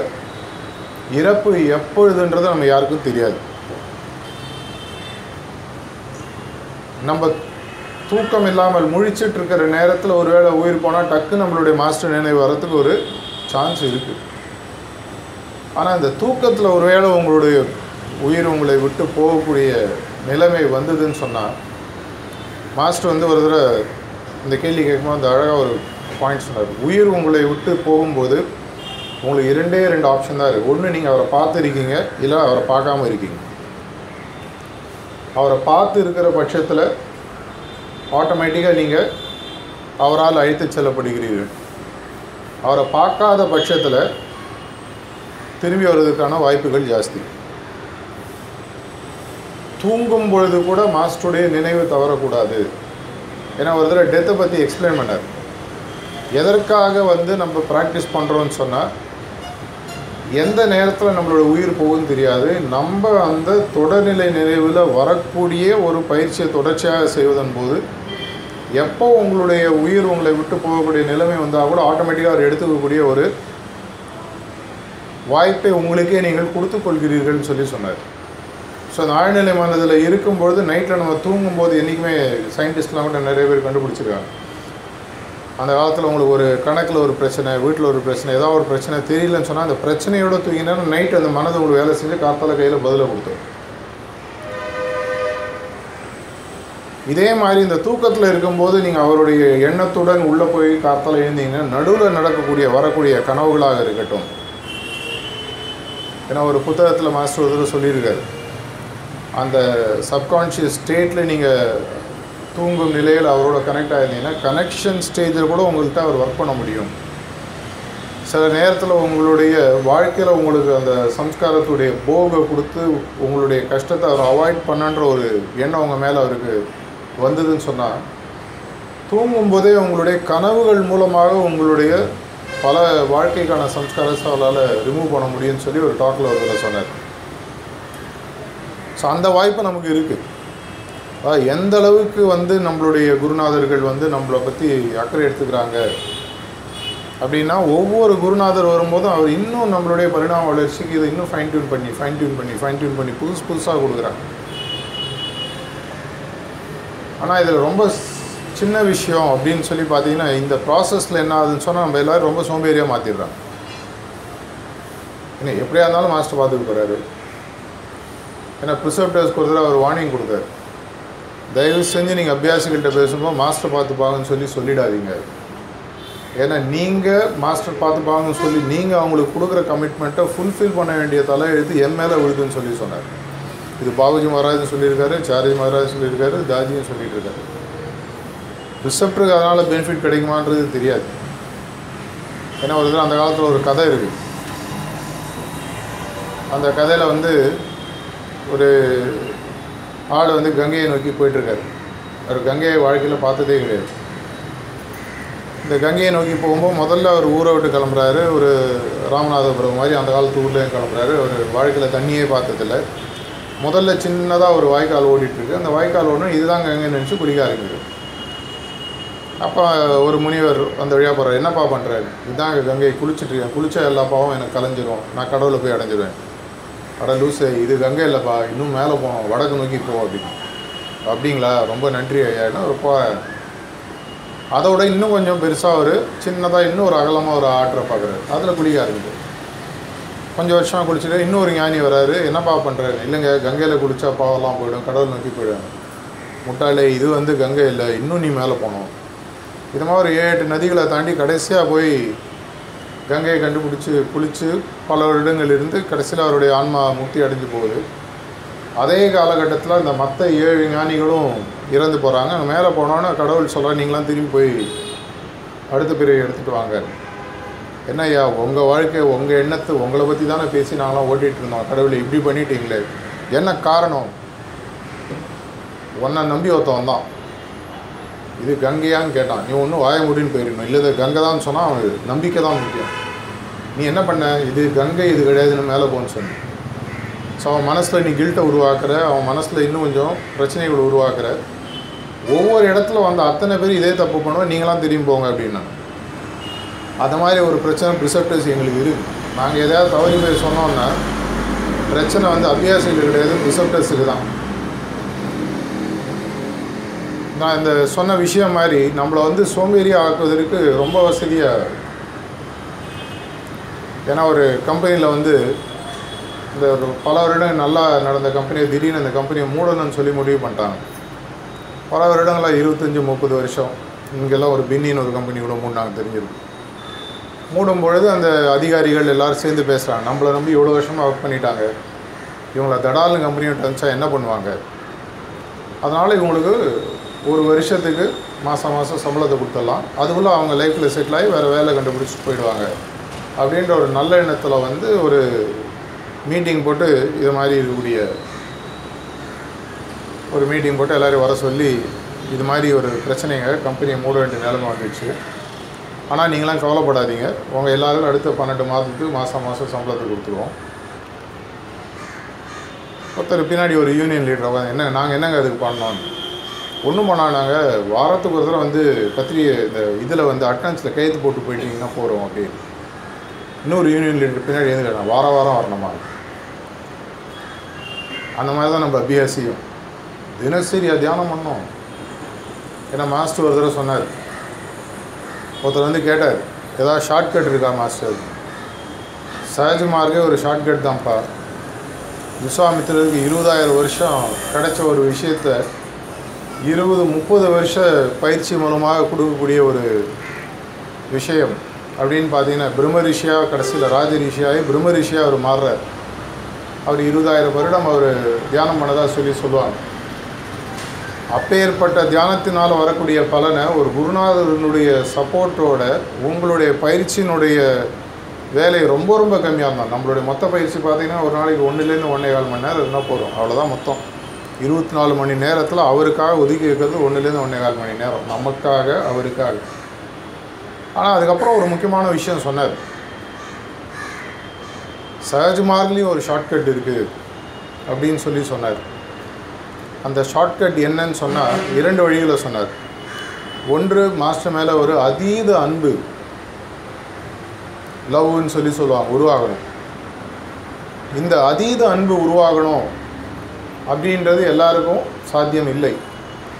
இறப்பு எப்பொழுதுன்றது நம்ம யாருக்கும் தெரியாது. நம்ம தூக்கம் இல்லாமல் முழிச்சிட்டு இருக்கிற நேரத்தில் ஒருவேளை உயிர் போனால் டக்கு நம்மளுடைய மாஸ்டர் நினைவு வரத்துக்கு ஒரு சான்ஸ் இருக்குது ஆனால் இந்த தூக்கத்தில் ஒருவேளை உங்களுடைய உயிர் உங்களை விட்டு போகக்கூடிய நிலைமை வந்ததுன்னு சொன்னால் மாஸ்டர் வந்து ஒரு தடவை இந்த கேள்வி கேட்கும்போது அந்த அழகாக ஒரு பாயிண்ட் சொன்னார். உயிர் உங்களை விட்டு போகும்போது உங்களுக்கு இரண்டே ரெண்டு ஆப்ஷன் தான் இருக்குது ஒன்று நீங்கள் அவரை பார்த்து இருக்கீங்க இல்லை அவரை பார்க்காம இருக்கீங்க. அவரை பார்த்து இருக்கிற பட்சத்தில் ஆட்டோமேட்டிக்காக நீங்கள் அவரால் அழைத்து செல்லப்படுகிறீர்கள். அவரை பார்க்காத பட்சத்தில் திரும்பி வர்றதுக்கான வாய்ப்புகள் ஜாஸ்தி. தூங்கும் பொழுது கூட மாஸ்டருடைய நினைவு தவறக்கூடாது. ஏன்னா ஒரு தடவை டெத்தை பற்றி எக்ஸ்பிளைன் பண்ணார். எதற்காக வந்து நம்ம ப்ராக்டிஸ் பண்ணுறோன்னு சொன்னால் எந்த நேரத்தில் நம்மளோட உயிர் போகும்னு தெரியாது. நம்ம அந்த தொடர்நிலை நினைவில் வரக்கூடிய ஒரு பயிற்சியை தொடர்ச்சியாக செய்வதன் போது எப்போ உங்களுடைய உயிர் உங்களை விட்டு போகக்கூடிய நிலைமை வந்தால் கூட ஆட்டோமேட்டிக்காக அவர் எடுத்துக்கக்கூடிய ஒரு வாய்ப்பை உங்களுக்கே நீங்கள் கொடுத்து கொள்கிறீர்கள்னு சொல்லி சொன்னார். ஸோ அந்த ஆழ்நிலை மனதில் இருக்கும்பொழுது நைட்டில் நம்ம தூங்கும்போது என்றைக்குமே சயின்டிஸ்ட்லாம் கூட நிறைய பேர் கண்டுபிடிச்சிருக்காங்க. அந்த காலத்தில் உங்களுக்கு ஒரு கணக்கில் ஒரு பிரச்சனை வீட்டில் ஒரு பிரச்சனை ஏதாவது ஒரு பிரச்சனை தெரியலன்னு சொன்னால் அந்த பிரச்சனையோட தூங்கினா நைட் அந்த மனது உங்களுக்கு வேலை செஞ்சு காற்றால் கையில் பதிலை கொடுத்தோம் இதே மாதிரி இந்த தூக்கத்தில் இருக்கும்போது நீங்கள் அவருடைய எண்ணத்துடன் உள்ளே போய் காற்றால் எழுந்தீங்கன்னா நடுவில் நடக்கக்கூடிய வரக்கூடிய கனவுகளாக இருக்கட்டும். ஏன்னா ஒரு புத்தகத்தில் மாஸ்டர் ஒருத்தர் சொல்லியிருக்காரு. அந்த சப்கான்ஷியஸ் ஸ்டேட்டில் நீங்கள் தூங்கும் நிலையில் அவரோட கனெக்ட் ஆகிருந்தீங்கன்னா கனெக்ஷன் ஸ்டேஜில் கூட உங்கள்கிட்ட அவர் ஒர்க் பண்ண முடியும். சில நேரத்தில் உங்களுடைய வாழ்க்கையில் உங்களுக்கு அந்த சம்ஸ்காரத்துடைய போகை கொடுத்து உங்களுடைய கஷ்டத்தை அவர் அவாய்ட் பண்ணன்ற ஒரு எண்ணம் உங்கள் மேலே அவருக்கு வந்ததுன்னு சொன்னால் தூங்கும்போதே உங்களுடைய கனவுகள் மூலமாக உங்களுடைய பல வாழ்க்கைக்கான சம்ஸ்காரத்தை அவரால் ரிமூவ் பண்ண முடியும்னு சொல்லி ஒரு டாக்கில் ஒருத்தர் சொன்னார். ஸோ அந்த வாய்ப்பு நமக்கு இருக்குது எந்த அளவுக்கு வந்து நம்மளுடைய குருநாதர்கள் வந்து நம்மளை பற்றி அக்கறை எடுத்துக்கிறாங்க? அப்படின்னா ஒவ்வொரு குருநாதர் வரும்போதும் அவர் இன்னும் நம்மளுடைய பரிணாம வளர்ச்சிக்கு இதை இன்னும் ஃபைன் டியூன் பண்ணி ஃபைன் டியூன் பண்ணி ஃபைன் டியூன் பண்ணி புதுசு புதுசாக கொடுக்குறாங்க. ஆனால் இதில் ரொம்ப சின்ன விஷயம் அப்படின்னு சொல்லி பார்த்தீங்கன்னா இந்த ப்ராசஸில் என்ன ஆகுதுன்னு சொன்னால் நம்ம எல்லோரும் ரொம்ப சோம்பேறியாக மாற்றிடுறாங்க என்ன எப்படியா இருந்தாலும் மாஸ்டர் பார்த்துட்டு போகிறாரு ஏன்னா ப்ரிசப்டர்ஸ் ஒரு அவர் வார்னிங் கொடுத்தாரு. தயவு செஞ்சு நீங்கள் அபியாசிகள்கிட்ட பேசும்போது மாஸ்டர் பார்த்துப்பாங்கன்னு சொல்லி சொல்லிடாதீங்க. ஏன்னா நீங்கள் மாஸ்டர் பார்த்துப்பாங்கன்னு சொல்லி நீங்கள் அவங்களுக்கு கொடுக்குற கமிட்மெண்ட்டை ஃபுல்ஃபில் பண்ண வேண்டிய தலையெழுத்து என் மேலே விழுதுன்னு சொல்லி சொன்னார். இது பாபுஜி மகாராஜும் சொல்லியிருக்காரு சாரஜி மகாராஜ் சொல்லியிருக்காரு தாஜியும் சொல்லிட்டு இருக்காரு. ரிசப்டருக்கு அதனால் பெனிஃபிட் கிடைக்குமான்றது தெரியாது. ஏன்னா ஒரு தடவை அந்த காலத்தில் ஒரு கதை இருக்குது அந்த கதையில் வந்து ஒரு ஆள் வந்து கங்கையை நோக்கி போயிட்டுருக்காரு. அவர் கங்கையை வாழ்க்கையில் பார்த்ததே கிடையாது. இந்த கங்கையை நோக்கி போகும்போது முதல்ல அவர் ஊரை விட்டு கிளம்புறாரு. ஒரு ராமநாதபுரம் மாதிரி அந்த காலத்து ஊர்லேயும் கிளம்புறாரு. அவர் வாழ்க்கையில் தண்ணியே பார்த்ததில்ல. முதல்ல சின்னதாக ஒரு வாய்க்கால் ஓடிட்டுருக்கு. அந்த வாய்க்கால் ஓடணும் இதுதான் கங்கை நினச்சி குடிக்க ஆரம்பிக்குது. அப்போ ஒரு முனிவர் அந்த வழியாக போகிறார் என்னப்பா பண்ணுறாரு இதுதான் கங்கை குளிச்சுட்டு இருக்கேன் குளித்தா எல்லா பாவம் எனக்கு கலைஞ்சிரும். நான் கடவுளை போய் அடைஞ்சிடுவேன் அட லூசு இது கங்கை இல்லைப்பா. இன்னும் மேலே போகணும் வடக்கு நோக்கி போவோம் அப்படின்னு. அப்படிங்களா? ரொம்ப நன்றி ஐயான்னா ரொம்ப போ அதோட இன்னும் கொஞ்சம் பெருசாக ஒரு சின்னதாக இன்னும் ஒரு அகலமாக ஒரு ஆற்றை பார்க்குறாரு. அதில் குளிக்க ஆரம்பிக்குது. கொஞ்சம் வருஷமாக குளிச்சுட்டு இன்னொரு ஞானி வராரு. என்னப்பா பண்ணுறாரு இல்லைங்க கங்கையில் குளிச்சா பாவெல்லாம் போயிடும். கடவுள் நோக்கி போயிடும். முட்டாளே இது வந்து கங்கை இல்லை. இன்னும் நீ மேலே போகணும். இது மாதிரி ஒரு ஏழு எட்டு நதிகளை தாண்டி கடைசியாக போய் கங்கையை கண்டுபிடிச்சி குளித்து பல வருடங்கள் இருந்து கடைசியில் அவருடைய ஆன்மா முக்தி அடைஞ்சு போகுது. அதே காலகட்டத்தில் இந்த மற்ற ஏழு ஞானிகளும் இறந்து போகிறாங்க அங்கே மேலே போனோன்னே கடவுள் சொல்கிற நீங்களாம் திரும்பி போய் அடுத்த பிறகு எடுத்துகிட்டு வாங்க. என்ன ஐயா உங்கள் வாழ்க்கை உங்கள் எண்ணத்தை உங்களை பற்றி தானே பேசி நாங்களாம் ஓட்டிகிட்டு இருந்தோம். கடவுளை இப்படி பண்ணிட்டீங்களே. என்ன காரணம்? உன்னை நம்பி ஒருத்தன் வந்தான் இது கங்கையான்னு கேட்டான். நீ ஒன்றும் வாய முடின்னு இல்லை இது கங்கை தான் சொன்னால் அவன் நம்பிக்கை தான் முக்கியம். நீ என்ன பண்ண? இது கங்கை இது கிடையாதுன்னு மேலே போன்னு சொன்ன. ஸோ அவன் மனசில் நீ கில்ட்டை உருவாக்குற. அவன் மனசில் இன்னும் கொஞ்சம் பிரச்சனைகளை உருவாக்குற. ஒவ்வொரு இடத்துல வந்த அத்தனை பேர் இதே தப்பு பண்ணுவோம் நீங்களாம் திரும்பி போங்க அப்படின்னா. அது மாதிரி ஒரு பிரச்சனை ப்ரிசப்டர்ஸ் எங்களுக்கு இருக்குது நாங்கள் எதையாவது தவறி போய் சொன்னோன்னா பிரச்சனை வந்து அபியாசிகள் கிடையாது ரிசப்டர்ஸுக்கு தான். நான் இந்த சொன்ன விஷயம் மாதிரி நம்மளை வந்து சோம்பேறி ஆக்குவதற்கு ரொம்ப வசதியாக ஏன்னா ஒரு கம்பெனியில் வந்து இந்த ஒரு பல வருடம் நல்லா நடந்த கம்பெனியை திடீர்னு அந்த கம்பெனியை மூடணும்னு சொல்லி முடிவு பண்ணிட்டாங்க. பல வருடங்களாக இருபத்தஞ்சி முப்பது வருஷம் இங்கெல்லாம் ஒரு பின்னின்னு ஒரு கம்பெனி கூட மூடினாங்க தெரிஞ்சிருக்கு. மூடும் பொழுது அந்த அதிகாரிகள் எல்லாரும் சேர்ந்து பேசுகிறாங்க நம்மளை நம்பி இவ்வளோ வருஷமாக ஒர்க் பண்ணிட்டாங்க. இவங்கள தடால்னு கம்பெனி விட்டு வந்துச்சா என்ன பண்ணுவாங்க? அதனால் இவங்களுக்கு ஒரு வருஷத்துக்கு மாதம் மாதம் சம்பளத்தை கொடுத்துடலாம். அதுக்குள்ளே அவங்க லைஃப்பில் செட்டில் ஆகி வேறு வேலை கண்டுபிடிச்சிட்டு போயிடுவாங்க. அப்படின்ற ஒரு நல்ல எண்ணத்தில் வந்து ஒரு மீட்டிங் போட்டு இது மாதிரி இருக்கக்கூடிய ஒரு மீட்டிங் போட்டு எல்லோரையும் வர சொல்லி இது மாதிரி ஒரு பிரச்சனைங்க கம்பெனியை மூட வேண்டிய நிலைமை வந்துச்சு. ஆனால் நீங்களாம் கவலைப்படாதீங்க. உங்கள் எல்லோரும் அடுத்த பன்னெண்டு மாதத்துக்கு மாதம் மாதம் சம்பளத்தை கொடுத்துருவோம். ஒருத்தர் பின்னாடி ஒரு யூனியன் லீடர் என்ன நாங்கள் என்னங்க அதுக்கு பண்ணோம்? ஒன்றும் பண்ணால் நாங்கள் வாரத்துக்கு ஒரு தடவை வந்து பத்திரிகை இந்த இதில் வந்து அட்டனன்ஸில் கையெழுத்து போட்டு போயிட்டீங்கன்னா போகிறோம் அப்படின்னு இன்னொரு யூனியன் லீடர் பின்னாடி எழுந்து வார வாரம் வாரம் வரணுமா? அந்த மாதிரி தான் நம்ம அபியாசியும். தினசரி தியானம் பண்ணோம். ஏன்னா மாஸ்டர் ஒரு தடவை சொன்னார். ஒருத்தர் வந்து கேட்டார் ஏதாவது ஷார்ட்கட் இருக்கா மாஸ்டர் சஹஜமார்க்கே ஒரு ஷார்ட்கட் தான்ப்பா. விஸ்வாமித்திரருக்கு இருபதாயிரம் வருஷம் கிடைச்ச ஒரு விஷயத்த இருபது முப்பது வருஷ பயிற்சி மூலமாக கொடுக்கக்கூடிய ஒரு விஷயம் அப்படின்னு பார்த்தீங்கன்னா பிரம்ம ரிஷியாக கடைசியில் ராஜ ரிஷியாகி பிரம்ம ரிஷியாக அவர் மாறுறார். அவர் இருபதாயிரம் வருடம் அவர் தியானம் பண்ணதாக சொல்லி சொல்லுவாங்க. அப்பேற்பட்ட தியானத்தினால் வரக்கூடிய பலனை ஒரு குருநாதனுடைய சப்போர்ட்டோட உங்களுடைய பயிற்சியினுடைய வேலை ரொம்ப ரொம்ப கம்மியாக இருந்தால் நம்மளுடைய மொத்த பயிற்சி பார்த்தீங்கன்னா ஒரு நாளைக்கு ஒன்றுலேருந்து ஒன்றே கால் மணி நேரம் இருந்தால் போதும். அவ்வளோதான் மொத்தம். இருபத்தி நாலு மணி நேரத்தில் அவருக்காக ஒதுக்கி வைக்கிறது ஒன்றுலேருந்து ஒன்றே கால் மணி நேரம். நமக்காக அவருக்காக. ஆனால் அதுக்கப்புறம் ஒரு முக்கியமான விஷயம் சொன்னார். சஹஜ் மார்க்லேயும் ஒரு ஷார்ட்கட் இருக்குது அப்படின்னு சொல்லி சொன்னார். அந்த ஷார்ட்கட் என்னன்னு சொன்னால் இரண்டு வழிகளை சொன்னார். ஒன்று மாஸ்டர் மேலே ஒரு அதீத அன்பு லவ்னு சொல்லி சொல்லுவாங்க உருவாகணும். இந்த அதீத அன்பு உருவாகணும் அப்படின்றது எல்லாருக்கும் சாத்தியம் இல்லை.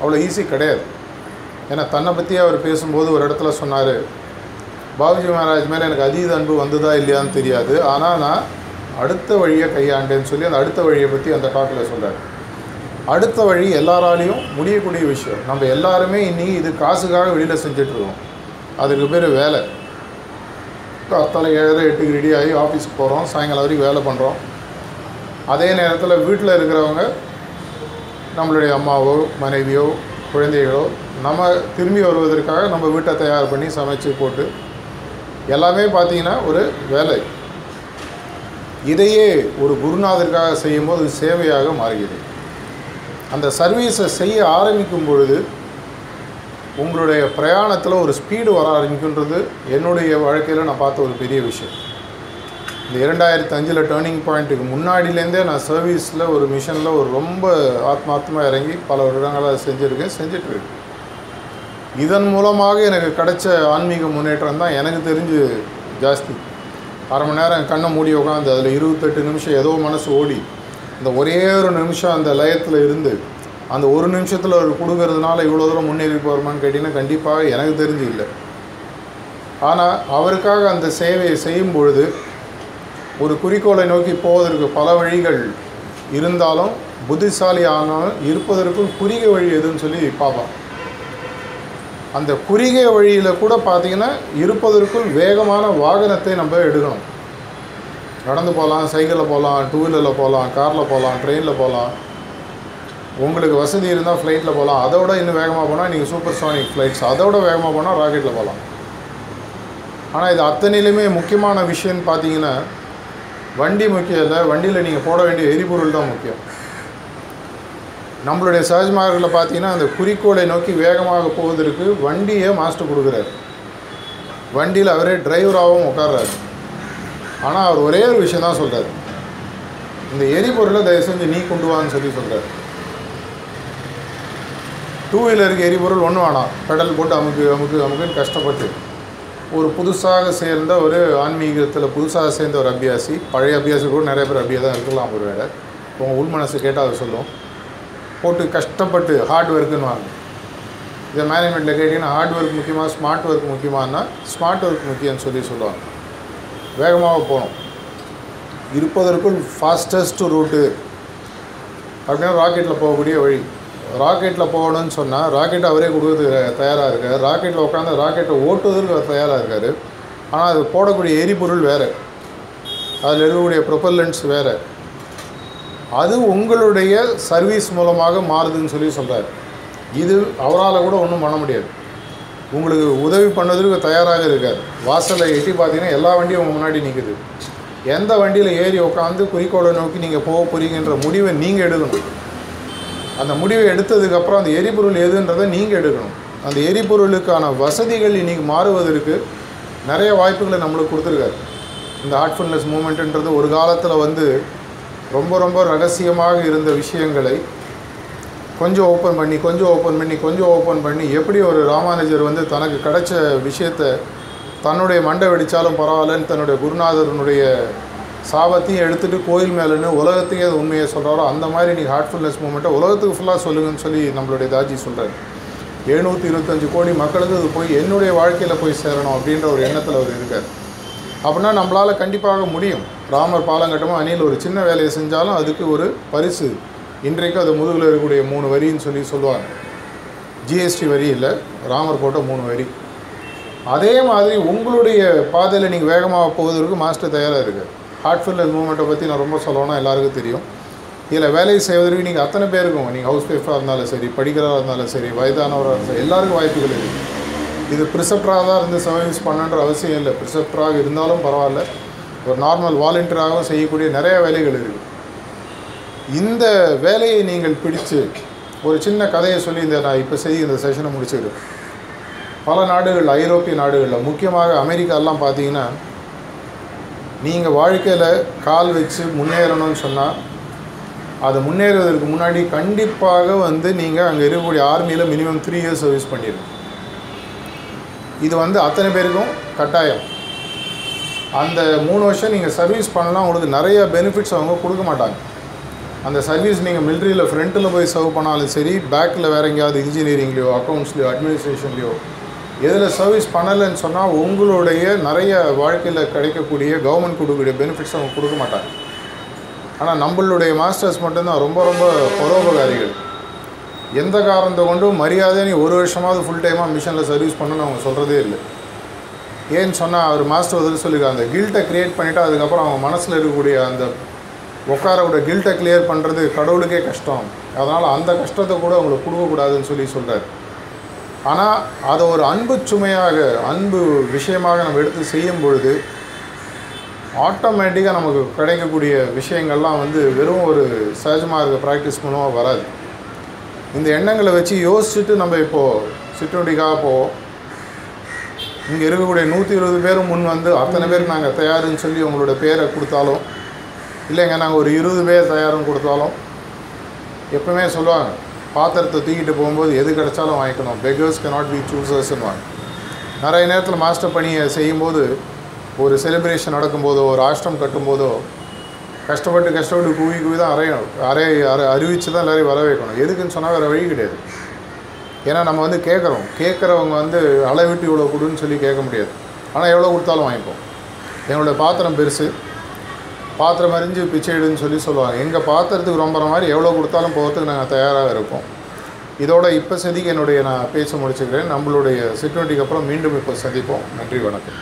அவ்வளோ ஈஸி கிடையாது. ஏன்னா தன்னை பற்றி அவர் பேசும்போது ஒரு இடத்துல சொன்னார் பாபுஜி மகாராஜ் மேலே எனக்கு அதீத அன்பு வந்ததா இல்லையான்னு தெரியாது. ஆனால் நான் அடுத்த வழியை கையாண்டேன்னு சொல்லி அந்த அடுத்த வழியை பற்றி அந்த டாக்கில் சொல்கிறார் அடுத்த வழி எல்லாராலையும் முடியக்கூடிய விஷயம். நம்ம எல்லாருமே இன்றைக்கி இது காசுக்காக வெளியில் செஞ்சிட்ருக்கோம் அதுக்கு பேர் வேலை. காத்தால ஏழரை எட்டுக்கு ரெடி ஆகி ஆஃபீஸ்க்கு போகிறோம் சாயங்காலம் வரைக்கும் வேலை பண்ணுறோம் அதே நேரத்தில் வீட்டில் இருக்கிறவங்க நம்மளுடைய அம்மாவோ மனைவியோ குழந்தைகளோ நம்ம திரும்பி வருவதற்காக நம்ம வீட்டை தயார் பண்ணி சமைச்சு போட்டு எல்லாமே பார்த்திங்கன்னா ஒரு வேலை. இதையே ஒரு குருநாதருக்காக செய்யும்போது சேவையாக மாறுகிறது. அந்த சர்வீஸை செய்ய ஆரம்பிக்கும் பொழுது உங்களுடைய பிரயாணத்தில் ஒரு ஸ்பீடு வர ஆரம்பிக்கின்றது என்னுடைய வாழ்க்கையில் நான் பார்த்த ஒரு பெரிய விஷயம். இந்த இரண்டாயிரத்தி அஞ்சில் டேர்னிங் பாயிண்ட்டுக்கு முன்னாடியிலேருந்தே நான் சர்வீஸில் ஒரு மிஷனில் ஒரு ரொம்ப ஆத்மார்த்தமாக இறங்கி பல வருடங்களாக செஞ்சுருக்கேன் செஞ்சிட்ருக்கேன் இதன் மூலமாக எனக்கு கிடைச்ச ஆன்மீக முன்னேற்றம் தான் எனக்கு தெரிஞ்சு ஜாஸ்தி. அரை மணி நேரம் கண்ணை மூடி உட்காந்து அதில் இருபத்தெட்டு நிமிஷம் ஏதோ மனசு ஓடி இந்த ஒரே ஒரு நிமிஷம் அந்த லயத்தில் இருந்து அந்த ஒரு நிமிஷத்தில் அவர் கொடுக்கறதுனால இவ்வளோ தூரம் முன்னேறி போகிறோமான்னு கேட்டிங்கன்னா கண்டிப்பாக எனக்கு தெரிஞ்சு இல்லை. ஆனால் அவருக்காக அந்த சேவையை செய்யும் பொழுது ஒரு குறிக்கோளை நோக்கி போவதற்கு பல வழிகள் இருந்தாலும் புத்திசாலி ஆனாலும் இருப்பதற்கும் குறுகிய வழி எதுன்னு சொல்லி பார்ப்பான் அந்த குறுகிய வழியில் கூட பார்த்தீங்கன்னா இருப்பதற்குள் வேகமான வாகனத்தை நம்ம எடுக்கணும். நடந்து போகலாம் சைக்கிளில் போகலாம் டூ வீலரில் போகலாம் காரில் போகலாம் ட்ரெயினில் போகலாம். உங்களுக்கு வசதி இருந்தால் ஃப்ளைட்டில் போகலாம். அதோட இன்னும் வேகமாக போனால் நீங்கள் சூப்பர் சானிக் ஃப்ளைட்ஸ் அதோட வேகமாக போனால் ராக்கெட்டில் போகலாம். ஆனால் இது அத்தனையிலுமே முக்கியமான விஷயம்னு பார்த்தீங்கன்னா வண்டி முக்கியம் இல்லை. வண்டியில் நீங்கள் போட வேண்டிய எரிபொருள் தான் முக்கியம். நம்மளுடைய சஹஜ்மார்களில் பார்த்தீங்கன்னா அந்த குறிக்கோளை நோக்கி வேகமாக போவதற்கு வண்டியை மாஸ்டர் கொடுக்குறாரு. வண்டியில் அவரே டிரைவராகவும் உட்கார்றாரு. ஆனால் அவர் ஒரே ஒரு விஷயம் தான் சொல்கிறார் இந்த எரிபொருளை தயவு செஞ்சு நீ கொண்டு வான்னு சொல்லி சொல்கிறார் டூ வீலருக்கு எரிபொருள் ஒன்று வேணாம். பெடல் போட்டு அமுக்கு அமுக்கு அமுக்குன்னு கஷ்டப்பட்டு. ஒரு புதுசாக சேர்ந்த ஒரு ஆன்மீகத்தில் புதுசாக சேர்ந்த ஒரு அபியாசி. பழைய அபியாசி கூட நிறைய பேர் அப்படியே தான் இருக்கலாம் ஒரு வேலை உங்கள் உள் மனசு கேட்டால் அதை சொல்லும். போட்டு கஷ்டப்பட்டு ஹார்ட் ஒர்க்குன்னு வாங்க இதை மேனேஜ்மெண்ட்டில் கேட்டிங்கன்னா ஹார்ட் ஒர்க் முக்கியமாக ஸ்மார்ட் ஒர்க் முக்கியமானா ஸ்மார்ட் ஒர்க் முக்கியம்னு சொல்லி சொல்லுவாங்க. வேகமாக போகணும். இருப்பதற்குள் ஃபாஸ்டஸ்ட் ரூட்டு அப்படின்னா ராக்கெட்டில் போகக்கூடிய வழி. ராக்கெட்டில் போகணும்னு சொன்னால் ராக்கெட் அவரே கொடுக்கறதுக்கு தயாராக இருக்கார். ராக்கெட்டில் உட்காந்து ராக்கெட்டை ஓட்டுவதற்கு தயாராக இருக்கார். ஆனால் அது போடக்கூடிய எரிபொருள் வேறு. அதில் இருக்கக்கூடிய ப்ரொப்பல்லன்ஸ் வேறு. அது உங்களுடைய சர்வீஸ் மூலமாக மாறுதுன்னு சொல்லி சொல்கிறார் இது அவரால் கூட ஒன்றும் பண்ண முடியாது. உங்களுக்கு உதவி பண்ணதற்கு தயாராக இருக்கார். வாசலில் எட்டி பார்த்தீங்கன்னா எல்லா வண்டியும் உங்கள் முன்னாடி நிற்குது எந்த வண்டியில் ஏறி உட்காந்து குறிக்கோளை நோக்கி நீங்கள் போக போகிறீங்கன்ற முடிவை நீங்கள் எடுக்கணும். அந்த முடிவை எடுத்ததுக்கப்புறம் அந்த எரிபொருள் எதுன்றதை நீங்கள் எடுக்கணும். அந்த எரிபொருளுக்கான வசதிகள் இன்றைக்கி மாறுவதற்கு நிறைய வாய்ப்புகளை நம்மளுக்கு கொடுத்துருக்காரு. இந்த ஹார்ட்ஃபுல்னஸ் மூமெண்ட்டுன்றது ஒரு காலத்தில் வந்து ரொம்ப ரொம்ப ரகசியமாக இருந்த விஷயங்களை கொஞ்சம் ஓப்பன் பண்ணி கொஞ்சம் ஓப்பன் பண்ணி கொஞ்சம் ஓப்பன் பண்ணி எப்படி ஒரு ராமானுஜர் வந்து தனக்கு கிடைச்ச விஷயத்தை தன்னுடைய மண்டை வெடித்தாலும் பரவாயில்லன்னு தன்னுடைய குருநாதரனுடைய சாபத்தையும் எடுத்துகிட்டு கோயில் மேலேன்னு உலகத்துக்கே அது உண்மையை சொல்கிறாரோ அந்த மாதிரி நீங்கள் ஹார்ட்ஃபுல்னஸ் மூமெண்ட்டை உலகத்துக்கு ஃபுல்லாக சொல்லுங்கன்னு சொல்லி நம்மளுடைய தாஜி சொல்கிறார் எழுநூற்றி இருபத்தஞ்சு கோடி மக்களுக்கு அது போய் என்னுடைய வாழ்க்கையில் போய் சேரணும் அப்படின்ற ஒரு எண்ணத்தில் அவர் இருக்கார். அப்படின்னா நம்மளால் கண்டிப்பாக முடியும். ராமர் பாலங்கட்டமாக அணியில் ஒரு சின்ன வேலையை செஞ்சாலும் அதுக்கு ஒரு பரிசு. இன்றைக்கு அது முதுகில் இருக்கக்கூடிய மூணு வரின்னு சொல்லி சொல்லுவாங்க. ஜிஎஸ்டி வரி இல்லை ராமர் போட்ட மூணு வரி. அதே மாதிரி உங்களுடைய பாதையில் நீங்கள் வேகமாக போவதற்கு மாஸ்டர் தயாராக இருக்குது ஹார்ட்ஃபுல்னஸ் மூமெண்ட்டை பற்றி நான் ரொம்ப சொல்லணும்னா எல்லாருக்கும் தெரியும். இதில் வேலை செய்வதற்கு நீங்கள் அத்தனை பேருக்கும் நீங்கள் ஹவுஸ் ஒய்ஃபாக இருந்தாலும் சரி படிக்கிறதா இருந்தாலும் சரி வயதானவராக இருந்தாலும் எல்லாருக்கும் வாய்ப்புகள் இருக்குது இது ப்ரிசப்டராக தான் இருந்து சர்வீஸ் பண்ணுன்ற அவசியம் இல்லை. ப்ரிசப்டராக இருந்தாலும் பரவாயில்ல. ஒரு நார்மல் வாலண்டியராகவும் செய்யக்கூடிய நிறைய வேலைகள் இருக்குது இந்த வேலையை நீங்கள் பிடித்து ஒரு சின்ன கதையை சொல்லி இந்த நான் இப்போ செய்ய இந்த செஷனை முடிச்சுக்கிறேன். பல நாடுகள் ஐரோப்பிய நாடுகளில் முக்கியமாக அமெரிக்காலாம் பார்த்தீங்கன்னா நீங்கள் வாழ்க்கையில் கால் வச்சு முன்னேறணும்னு சொன்னால் அது முன்னேறுவதற்கு முன்னாடி கண்டிப்பாக வந்து நீங்கள் அங்கே இருக்கக்கூடிய ஆர்மியில் மினிமம் த்ரீ இயர்ஸ் சர்வீஸ் பண்ணிடுங்க இது வந்து அத்தனை பேருக்கும் கட்டாயம். அந்த மூணு வருஷம் நீங்கள் சர்வீஸ் பண்ணலாம் உங்களுக்கு நிறைய பெனிஃபிட்ஸ் அவங்க கொடுக்க மாட்டாங்க. அந்த சர்வீஸ் நீங்கள் மிலிட்ரியில் ஃப்ரண்ட்டில் போய் சர்வ் பண்ணாலும் சரி பேக்கில் வேறு எங்கேயாவது இன்ஜினியரிங்லேயோ அக்கௌண்ட்ஸ்லையோ அட்மினிஸ்ட்ரேஷன்லையோ எதில் சர்வீஸ் பண்ணலைன்னு சொன்னால் உங்களுடைய நிறைய வாழ்க்கையில் கிடைக்கக்கூடிய கவர்மெண்ட் கொடுக்கக்கூடிய பெனிஃபிட்ஸ் அவங்க கொடுக்க மாட்டாங்க. ஆனால் நம்மளுடைய மாஸ்டர்ஸ் மட்டும்தான். ரொம்ப ரொம்ப பரோபகாரிகள். எந்த காரணத்தை கொண்டும் மரியாதை நீ ஒரு வருஷமாவது ஃபுல் டைமாக மிஷனில் சர்வீஸ் பண்ணணும்னு அவங்க சொல்கிறதே இல்லை. ஏன்னு சொன்னால் அவர் மாஸ்டர் வந்து சொல்லியிருக்காங்க அந்த கில்ட்டை க்ரியேட் பண்ணிவிட்டு அதுக்கப்புறம் அவங்க மனசில் இருக்கக்கூடிய அந்த உட்காரோட கில்ட்டை கிளியர் பண்ணுறது கடவுளுக்கே கஷ்டம். அதனால் அந்த கஷ்டத்தை கூட அவங்களுக்கு கொடுக்கக்கூடாதுன்னு சொல்லி சொல்கிறார் ஆனால் அதை ஒரு அன்பு சுமையாக அன்பு விஷயமாக நம்ம எடுத்து செய்யும் பொழுது ஆட்டோமேட்டிக்காக நமக்கு கிடைக்கக்கூடிய விஷயங்கள்லாம் வந்து வெறும் ஒரு சகஜமாக இருக்க ப்ராக்டிஸ் மூலமாக வராது. இந்த எண்ணங்களை வச்சு யோசிச்சுட்டு நம்ம இப்போது சிற்றுண்டிக்காக போவோம் இங்கே இருக்கக்கூடிய நூற்றி இருபது பேரும் முன் வந்து அத்தனை பேர் நாங்கள் தயாருன்னு சொல்லி உங்களோட பேரை கொடுத்தாலும் இல்லைங்க நாங்கள் ஒரு இருபது பேர் தயாருன்னு கொடுத்தாலும் எப்பவுமே சொல்லுவாங்க பாத்திரத்தை தூக்கிட்டு போகும்போது எது கிடைச்சாலும் வாங்கிக்கணும். பெகர்ஸ் cannot பி சூசர்ஸ்னு வாங்க நிறைய நேரத்தில் மாஸ்டர் பணியை செய்யும்போது ஒரு செலிப்ரேஷன் நடக்கும்போதோ ஒரு ஆஷ்டம் கட்டும்போதோ கஷ்டப்பட்டு கஷ்டப்பட்டு குவி குவி தான் அறையணும் அறை அறை அறிவித்து தான் எல்லாரையும் வர வைக்கணும். எதுக்குன்னு சொன்னால் வேறு வழி கிடையாது. ஏன்னா நம்ம வந்து கேட்குறோம். கேட்குறவங்க வந்து அளவிட்டு இவ்வளோ கொடுன்னு சொல்லி கேட்க முடியாது. ஆனால் எவ்வளோ கொடுத்தாலும் வாங்கிப்போம். என்னோடய பாத்திரம் பெருசு. பாத்திரம் அறிஞ்சு பிச்சைடுன்னு சொல்லி சொல்லுவாங்க. எங்கள் பாத்திரத்துக்கு ரொம்ப மாதிரி எவ்வளோ கொடுத்தாலும் போகிறதுக்கு நாங்கள் தயாராக இருப்போம் இதோட இப்போ சதிக்கு என்னுடைய நான் பேச முடிச்சுக்கிறேன். நம்மளுடைய சிற்றுண்டிக்கு அப்புறம் மீண்டும் இப்போ சந்திப்போம். நன்றி வணக்கம்.